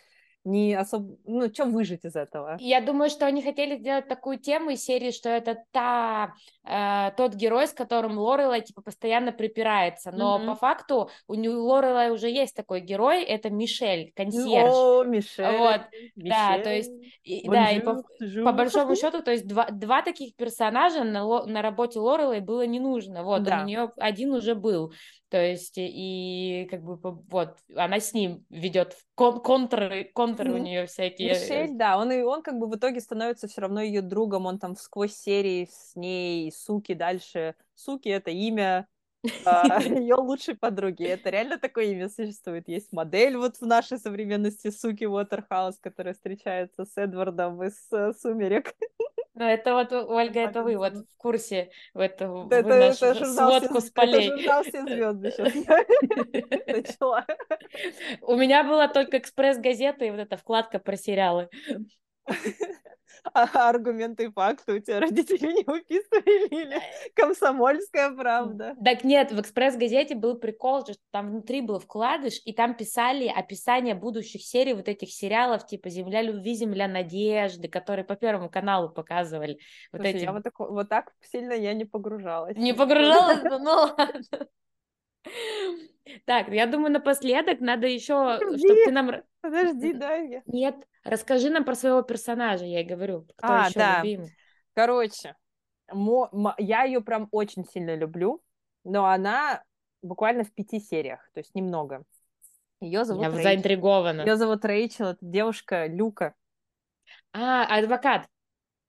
не особо... Ну, что выжить из этого? Я думаю, что они хотели сделать такую тему из серии, что это та, э, тот герой, с которым Лорелай, типа, постоянно припирается. Но mm-hmm. по факту у нее Лорелай уже есть такой герой, это Мишель, консьерж. О, Мишель. Вот, Мишель. да, то есть, и, да, и по, по большому счету, то есть два, два таких персонажа на, на работе Лорелай было не нужно. Вот, да. у нее один уже был. То есть, и как бы вот, она с ним ведет кон контры, контры у нее всякие. Мишель, да, он, и он как бы в итоге становится все равно ее другом, он там сквозь серии с ней, Суки дальше. Суки — это имя а, ее лучшей подруги. Это реально такое имя существует. Есть модель вот в нашей современности Суки Уотерхаус, которая встречается с Эдвардом из э, «Сумерек». Ну, это вот, Ольга, это вы вот в курсе в эту это, вы нашу это сводку все, с полей. Это журнал «Все звезды» сейчас начала. У меня была только «Экспресс-газета» и вот эта вкладка про сериалы. А аргументы и факты у тебя родители не выписывали или комсомольская правда? Так нет, в «Экспресс-газете» был прикол, что там внутри был вкладыш, и там писали описание будущих серий вот этих сериалов, типа «Земля любви», «Земля надежды», которые по Первому каналу показывали. Вот, Слушай, эти... я вот, так, вот так сильно я не погружалась. Не погружалась? Ну ладно. Так, я думаю, напоследок надо еще, чтобы ты нам... Подожди, дай Нет, расскажи нам про своего персонажа, я и говорю. Кто а, еще да. любимый? Короче, я ее прям очень сильно люблю, но она буквально в пяти сериях, то есть немного. Ее зовут Я Рэйчел. заинтригована. Ее зовут Рэйчел, это девушка Люка. А, адвокат.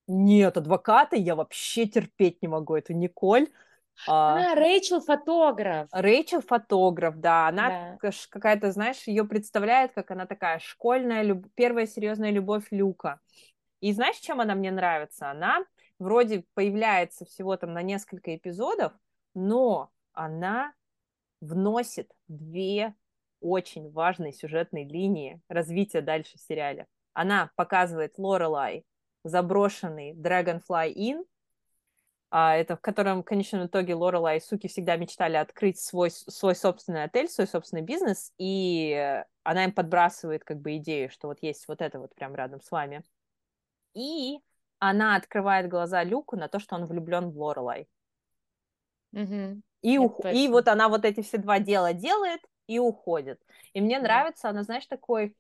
Нет, адвоката я вообще терпеть не могу. Это Николь. А, Рэйчел фотограф. Рэйчел фотограф, да. Она да. какая-то, знаешь, ее представляет, как она такая школьная, люб... первая серьезная любовь Люка. И знаешь, чем она мне нравится? Она вроде появляется всего там на несколько эпизодов, но она вносит две очень важные сюжетные линии развития дальше в сериале. Она показывает Лорелай заброшенный Dragonfly Inn, это в котором в конечном итоге Лорела и Суки всегда мечтали открыть свой, свой собственный отель, свой собственный бизнес, и она им подбрасывает как бы идею, что вот есть вот это вот прям рядом с вами. И она открывает глаза Люку на то, что он влюблен в Лорелай. Угу. И, ух... и вот она вот эти все два дела делает и уходит. И мне да. нравится, она, знаешь, такой...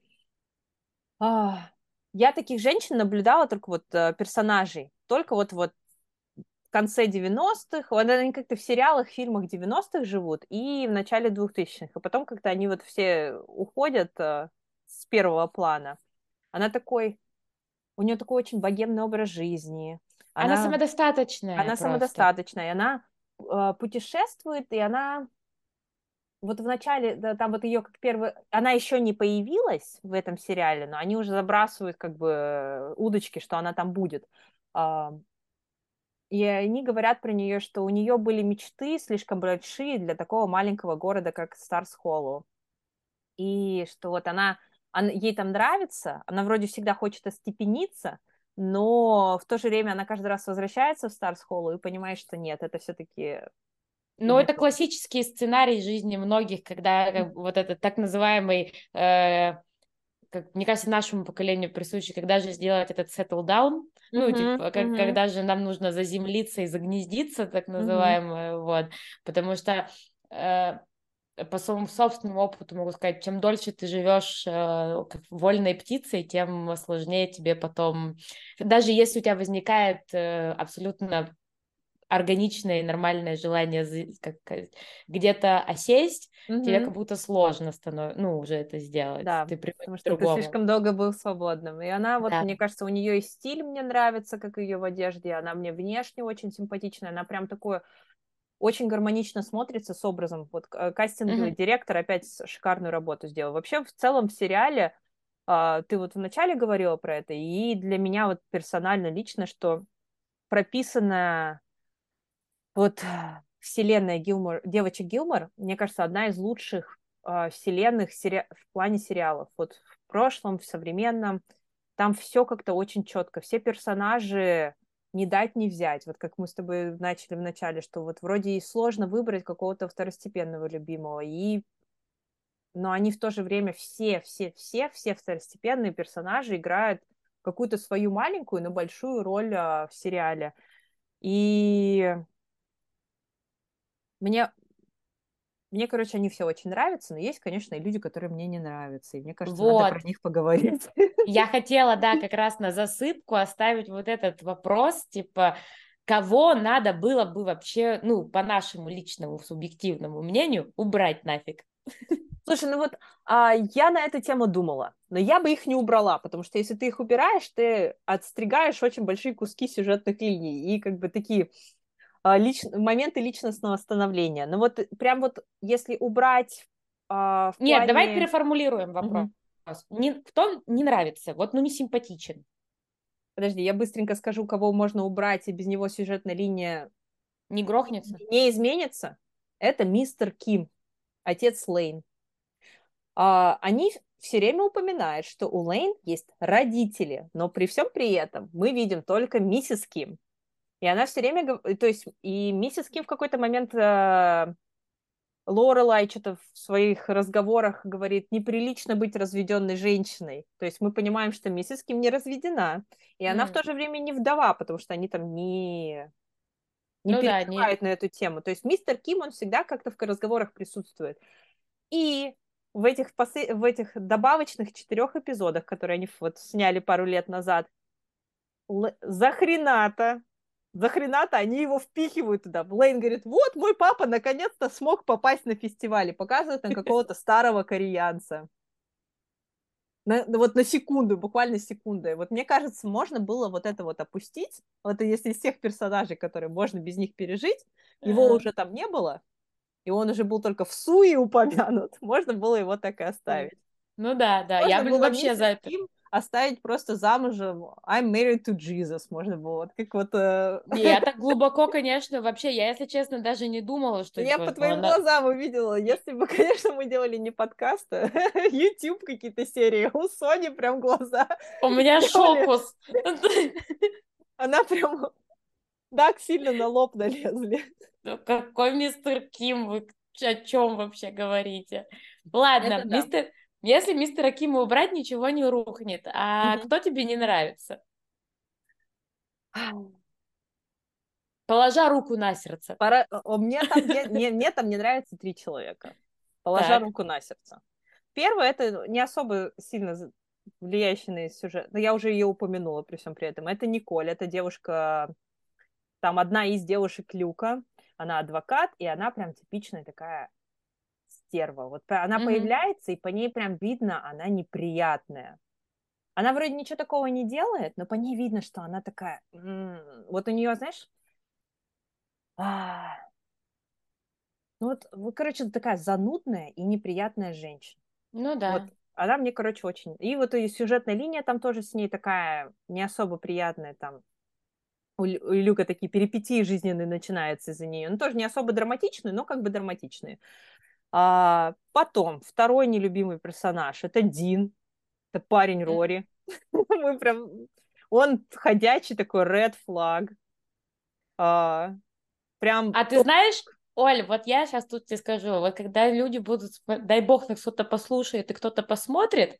А... Я таких женщин наблюдала только вот э, персонажей, только вот вот конце 90-х, вот они как-то в сериалах, фильмах 90-х живут, и в начале 2000-х, и потом как-то они вот все уходят э, с первого плана. Она такой, у нее такой очень богемный образ жизни. Она, она самодостаточная. Она просто. самодостаточная, и она э, путешествует, и она вот в начале, да, там вот ее как первый, она еще не появилась в этом сериале, но они уже забрасывают как бы удочки, что она там будет. И они говорят про нее, что у нее были мечты слишком большие для такого маленького города, как Старс Холлоу. И что вот она, она, ей там нравится, она вроде всегда хочет остепениться, но в то же время она каждый раз возвращается в Старс Холлоу и понимает, что нет, это все-таки но это классический сценарий жизни многих, когда как, вот этот так называемый, э, как, мне кажется, нашему поколению присущий, когда же сделать этот settle down, ну, uh-huh, типа, как, uh-huh. когда же нам нужно заземлиться и загнездиться, так называемое, uh-huh. вот, потому что э, по своему собственному опыту могу сказать, чем дольше ты живешь э, как вольной птицей, тем сложнее тебе потом, даже если у тебя возникает э, абсолютно органичное и нормальное желание как, где-то осесть, угу. тебе как будто сложно становится, ну, уже это сделать. Да, ты потому что ты слишком долго был свободным. И она, вот, да. мне кажется, у нее и стиль мне нравится, как ее в одежде, она мне внешне очень симпатичная, она прям такое очень гармонично смотрится с образом. Вот э, кастинговый mm директор опять шикарную работу сделал. Вообще, в целом, в сериале, а, ты вот вначале говорила про это, и для меня вот персонально, лично, что прописана вот вселенная Гилмор, девочек Гилмор, мне кажется, одна из лучших э, вселенных сери... в плане сериалов. Вот в прошлом, в современном, там все как-то очень четко. Все персонажи не дать, не взять. Вот как мы с тобой начали в начале, что вот вроде и сложно выбрать какого-то второстепенного любимого, и но они в то же время все, все, все, все второстепенные персонажи играют какую-то свою маленькую, но большую роль а, в сериале. И мне, мне, короче, они все очень нравятся, но есть, конечно, и люди, которые мне не нравятся. И мне кажется, вот. надо про них поговорить. Я хотела, да, как раз на засыпку оставить вот этот вопрос, типа, кого надо было бы вообще, ну, по нашему личному субъективному мнению, убрать нафиг. Слушай, ну вот а, я на эту тему думала, но я бы их не убрала, потому что если ты их убираешь, ты отстригаешь очень большие куски сюжетных линий и как бы такие лич... моменты личностного становления. Но вот прям вот если убрать а, в Нет, плане... давай переформулируем вопрос. Угу. Не, кто не нравится, вот ну не симпатичен. Подожди, я быстренько скажу, кого можно убрать, и без него сюжетная линия не грохнется, не изменится. Это мистер Ким, отец Лейн а, они все время упоминают, что у Лейн есть родители, но при всем при этом мы видим только миссис Ким. И она все время, то есть и миссис Ким в какой-то момент э, Лорелай что-то в своих разговорах говорит, неприлично быть разведенной женщиной. То есть мы понимаем, что миссис Ким не разведена, и mm. она в то же время не вдова, потому что они там не не ну, переживают да, не... на эту тему. То есть мистер Ким, он всегда как-то в разговорах присутствует. И в этих, в этих добавочных четырех эпизодах, которые они вот сняли пару лет назад, за хрената, за хрената они его впихивают туда. Блейн говорит, вот мой папа наконец-то смог попасть на фестиваль. И показывают там какого-то старого кореянца. На, вот на секунду, буквально секунды. Вот мне кажется, можно было вот это вот опустить. Вот если из всех персонажей, которые можно без них пережить, его уже там не было, и он уже был только в Суе упомянут, можно было его так и оставить. Ну да, да, можно я бы вообще за это. Оставить просто замужем I'm married to Jesus, можно было, вот как вот... Э... Я так глубоко, конечно, вообще, я, если честно, даже не думала, что... Я по твоим она... глазам увидела, если бы, конечно, мы делали не подкаст, а YouTube какие-то серии, у Сони прям глаза... У меня шокус. Она прям так сильно на лоб налезли. Ну, какой мистер Ким? Вы о чем вообще говорите? Ладно, Это мистер... Если мистера Кима убрать, ничего не рухнет. А угу. кто тебе не нравится? Положа руку на сердце. Пора... Мне, там, мне, мне там не нравится три человека. Положа так. руку на сердце. Первое, это не особо сильно влияющий на сюжет. Но я уже ее упомянула при всем при этом. Это Николь, это девушка, там одна из девушек Люка она адвокат, и она прям типичная такая стерва. Вот она mm-hmm. появляется, и по ней прям видно, она неприятная. Она вроде ничего такого не делает, но по ней видно, что она такая... М-м-м. Вот у нее, знаешь... А... Ну вот, вот, короче, такая занудная и неприятная женщина. Ну да. Вот она мне, короче, очень... И вот и сюжетная линия там тоже с ней такая не особо приятная, там у Люка такие перипетии жизненные начинаются из-за нее. Ну, тоже не особо драматичные, но как бы драматичные. А, потом, второй нелюбимый персонаж – это Дин. Это парень Рори. Мы прям... Он ходячий такой red flag. А, прям... А ты знаешь, Оль, вот я сейчас тут тебе скажу, вот когда люди будут, дай бог, их кто-то послушает и кто-то посмотрит,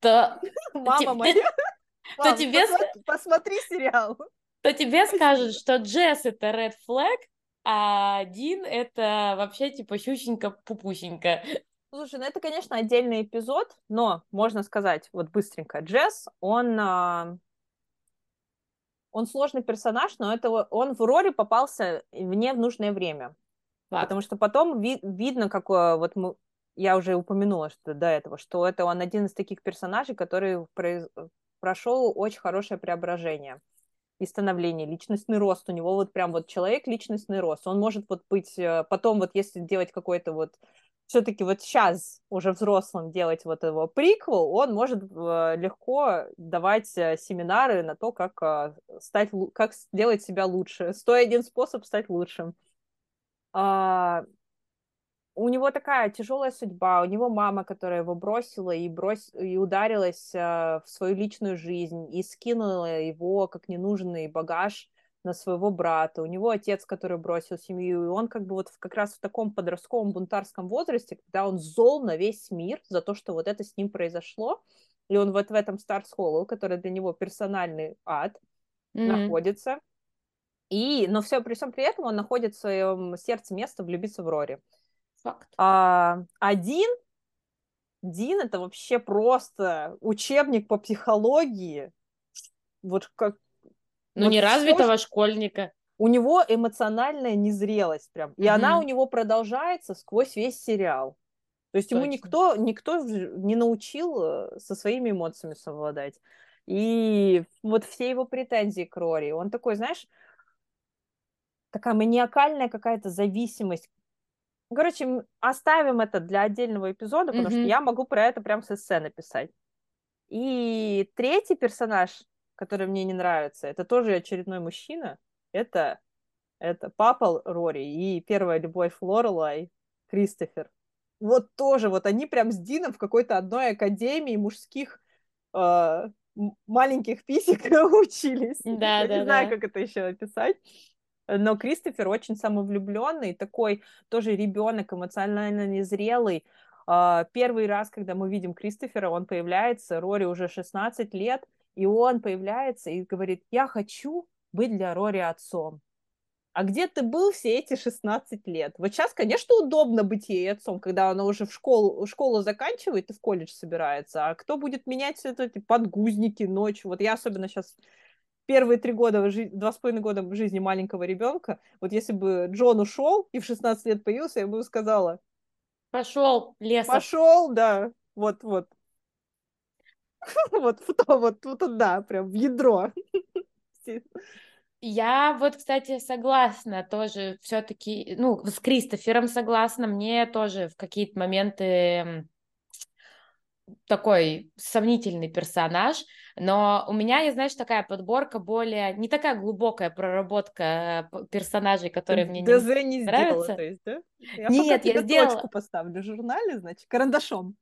то... Мама моя! То тебе... Посмотри сериал то тебе скажут, что Джесс это red flag, а Дин это вообще типа щученька-пупусенька. Слушай, ну это, конечно, отдельный эпизод, но можно сказать вот быстренько, Джесс, он а, он сложный персонаж, но это он в Рори попался мне в нужное время. Факт. Потому что потом ви- видно, какое вот мы, я уже упомянула что до этого, что это он один из таких персонажей, который произ... прошел очень хорошее преображение. И становление, личностный рост. У него вот прям вот человек личностный рост. Он может вот быть э, потом вот если делать какой-то вот все-таки вот сейчас уже взрослым делать вот его приквел, он может э, легко давать э, семинары на то, как э, стать, как сделать себя лучше. 101 способ стать лучшим. А, у него такая тяжелая судьба, у него мама, которая его бросила и, брось... и ударилась в свою личную жизнь и скинула его как ненужный багаж на своего брата, у него отец, который бросил семью, и он как бы вот как раз в таком подростковом бунтарском возрасте, когда он зол на весь мир за то, что вот это с ним произошло, и он вот в этом Старс Холлоу, который для него персональный ад, mm-hmm. находится. И, но все при всем при этом он находит в своем сердце место влюбиться в Рори. Факт. А, один Дин это вообще просто учебник по психологии. Вот как ну, вот неразвитого все, школьника. У него эмоциональная незрелость прям. И угу. она у него продолжается сквозь весь сериал. То есть Точно. ему никто, никто не научил э, со своими эмоциями совладать. И вот все его претензии к Рори, он такой, знаешь, такая маниакальная какая-то зависимость. Короче, оставим это для отдельного эпизода, потому mm-hmm. что я могу про это прям со сцены писать. И третий персонаж, который мне не нравится, это тоже очередной мужчина. Это, это папа Рори и первая любовь Лорелай Кристофер. Вот тоже, вот они прям с Дином в какой-то одной академии мужских э, маленьких писек учились. Да, Я да, не знаю, да. как это еще описать. Но Кристофер очень самовлюбленный, такой тоже ребенок, эмоционально незрелый. А, первый раз, когда мы видим Кристофера, он появляется, Рори уже 16 лет, и он появляется и говорит, я хочу быть для Рори отцом. А где ты был все эти 16 лет? Вот сейчас, конечно, удобно быть ей отцом, когда она уже в школу, школу заканчивает и в колледж собирается. А кто будет менять все эти подгузники ночью? Вот я особенно сейчас первые три года, два с половиной года в жизни маленького ребенка, вот если бы Джон ушел и в 16 лет появился, я бы сказала... Пошел, лес. Пошел, да. Вот, вот. Вот вот, вот, да, прям в ядро. Я вот, кстати, согласна тоже все-таки, ну, с Кристофером согласна, мне тоже в какие-то моменты такой сомнительный персонаж, но у меня есть, знаешь, такая подборка более, не такая глубокая проработка э, персонажей, которые мне ДЗ не, не нравятся. сделала, то есть, да? Я Нет, я сделала... поставлю в журнале, значит, карандашом.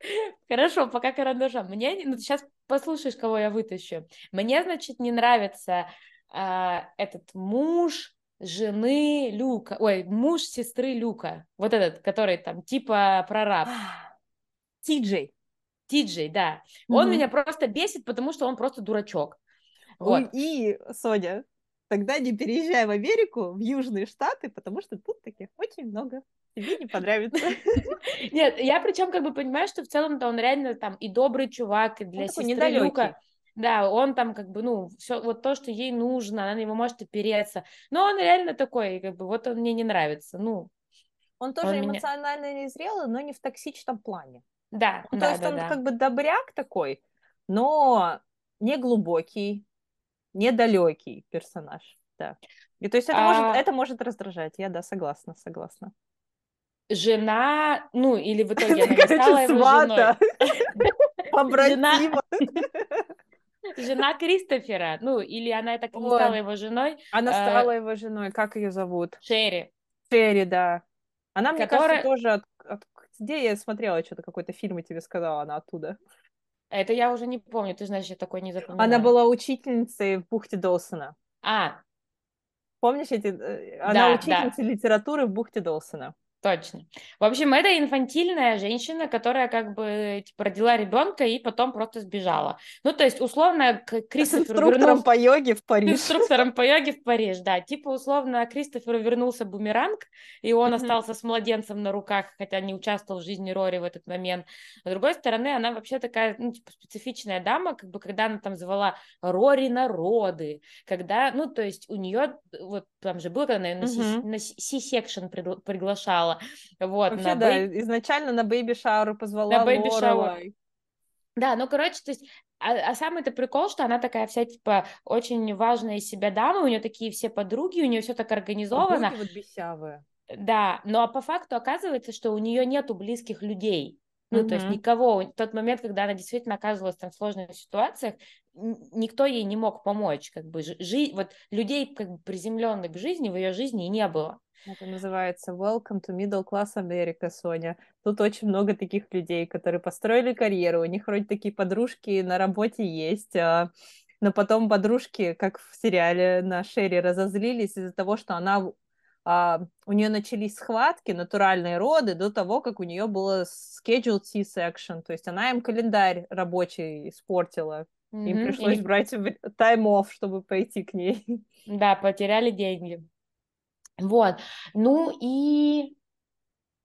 Хорошо, пока карандашом. Мне, ну, сейчас послушаешь, кого я вытащу. Мне, значит, не нравится э, этот муж жены Люка, ой, муж сестры Люка, вот этот, который там типа прораб. Тиджей. Тиджей, да. Mm-hmm. Он меня просто бесит, потому что он просто дурачок. Вот. И, Соня, тогда не переезжай в Америку, в Южные Штаты, потому что тут таких очень много. Тебе не понравится. Нет, я причем как бы понимаю, что в целом-то он реально там и добрый чувак, и для сестры Люка. Да, он там как бы, ну, все вот то, что ей нужно, она на него может опереться. Но он реально такой, как бы, вот он мне не нравится, ну. Он тоже он эмоционально меня... незрелый, но не в токсичном плане. Да, ну, да, То есть да, он да. как бы добряк такой, но не глубокий, недалекий персонаж, да. И то есть это, а... может, это может раздражать, я, да, согласна, согласна жена, ну, или в итоге она не стала его женой. Побратима. Жена Кристофера, ну, или она так и не стала его женой. Она а, стала его женой, как ее зовут? Шерри. Шерри, да. Она, мне кажется, тоже... Где я смотрела что-то, какой-то фильм, и тебе сказала, она оттуда. Это я уже не помню, ты знаешь, я такой не запомнила. Она была учительницей в бухте Долсона. А. Помнишь эти... Э, она да, учительница да. литературы в бухте Долсона. Точно. В общем, это инфантильная женщина, которая как бы типа, родила ребенка и потом просто сбежала. Ну, то есть, условно, Кристофер инструктором вернулся... по йоге в Париж. Инструктором по йоге в Париж, да. Типа, условно, Кристоферу вернулся бумеранг, и он mm-hmm. остался с младенцем на руках, хотя не участвовал в жизни Рори в этот момент. С другой стороны, она вообще такая, ну, типа, специфичная дама, как бы, когда она там звала Рори народы, когда, ну, то есть, у нее, вот там же было, когда она mm-hmm. на C-section приглашала, позвала. Вот, Вообще, на да, ba... изначально на baby shower у позвала на baby shower. Да, ну, короче, то есть а, а самый-то прикол, что она такая вся, типа, очень важная из себя дама, у нее такие все подруги, у нее все так организовано. Подруги вот бесявые. Да, но по факту оказывается, что у нее нету близких людей. Ну, mm-hmm. то есть никого, в тот момент, когда она действительно оказывалась в сложных ситуациях, никто ей не мог помочь, как бы, жи- вот людей, как бы, приземленных к жизни в ее жизни не было. Это называется Welcome to Middle Class America, Соня. Тут очень много таких людей, которые построили карьеру, у них вроде такие подружки на работе есть, а... но потом подружки, как в сериале на Шерри, разозлились из-за того, что она а, у нее начались схватки, натуральные роды, до того, как у нее было scheduled C-section, то есть она им календарь рабочий испортила. Mm-hmm. Им пришлось И... брать time off, чтобы пойти к ней. Да, потеряли деньги. Вот. Ну и,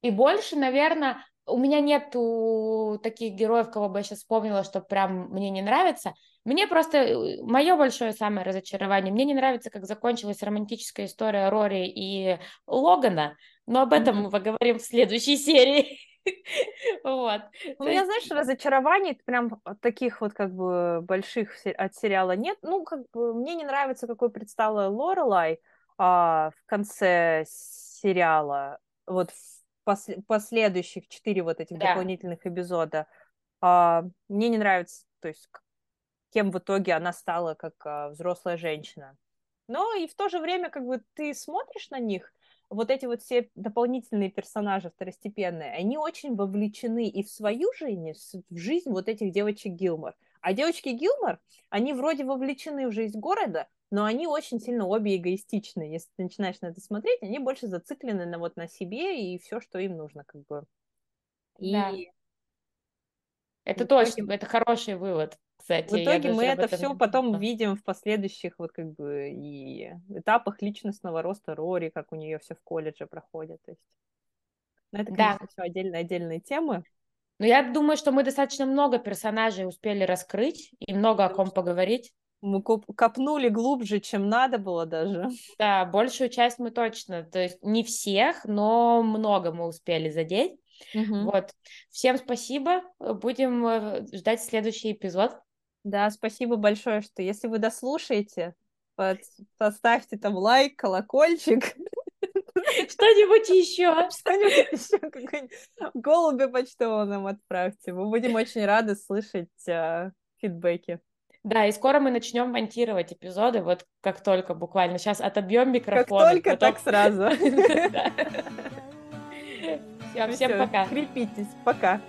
и больше, наверное, у меня нету таких героев, кого бы я сейчас вспомнила, что прям мне не нравится. Мне просто, э, мое большое самое разочарование, мне не нравится, как закончилась романтическая история Рори и Логана, но об этом mm-hmm. мы поговорим в следующей серии. Вот. У меня, знаешь, разочарований прям таких вот как бы больших от сериала нет. Ну, как бы мне не нравится, какой предстала Лорелай а, в конце сериала. Вот в пос- последующих четыре вот этих да. дополнительных эпизода. А, мне не нравится, то есть кем в итоге она стала как а, взрослая женщина. Но и в то же время как бы ты смотришь на них, вот эти вот все дополнительные персонажи второстепенные, они очень вовлечены и в свою жизнь, в жизнь вот этих девочек Гилмор. А девочки Гилмор, они вроде вовлечены в жизнь города, но они очень сильно обе эгоистичны. Если ты начинаешь на это смотреть, они больше зациклены на вот на себе и все, что им нужно, как бы. И... Да. Это и точно, этим... это хороший вывод кстати. В итоге мы это все потом видим в последующих вот как бы и этапах личностного роста Рори, как у нее все в колледже проходит. То есть, ну, это, конечно, да. все отдельные отдельные темы. Но я думаю, что мы достаточно много персонажей успели раскрыть и много о ком поговорить. Мы копнули глубже, чем надо было даже. Да, большую часть мы точно, то есть не всех, но много мы успели задеть. Угу. Вот. Всем спасибо. Будем э, ждать следующий эпизод. Да, спасибо большое, что если вы дослушаете, под, поставьте там лайк, колокольчик. Что-нибудь еще. Что-нибудь еще. Какой-нибудь голубя почтового нам отправьте. Мы будем очень рады слышать э, фидбэки. Да, и скоро мы начнем монтировать эпизоды, вот как только буквально. Сейчас отобьем микрофон. Как только, потом... так сразу. Всем пока. Крепитесь. Пока.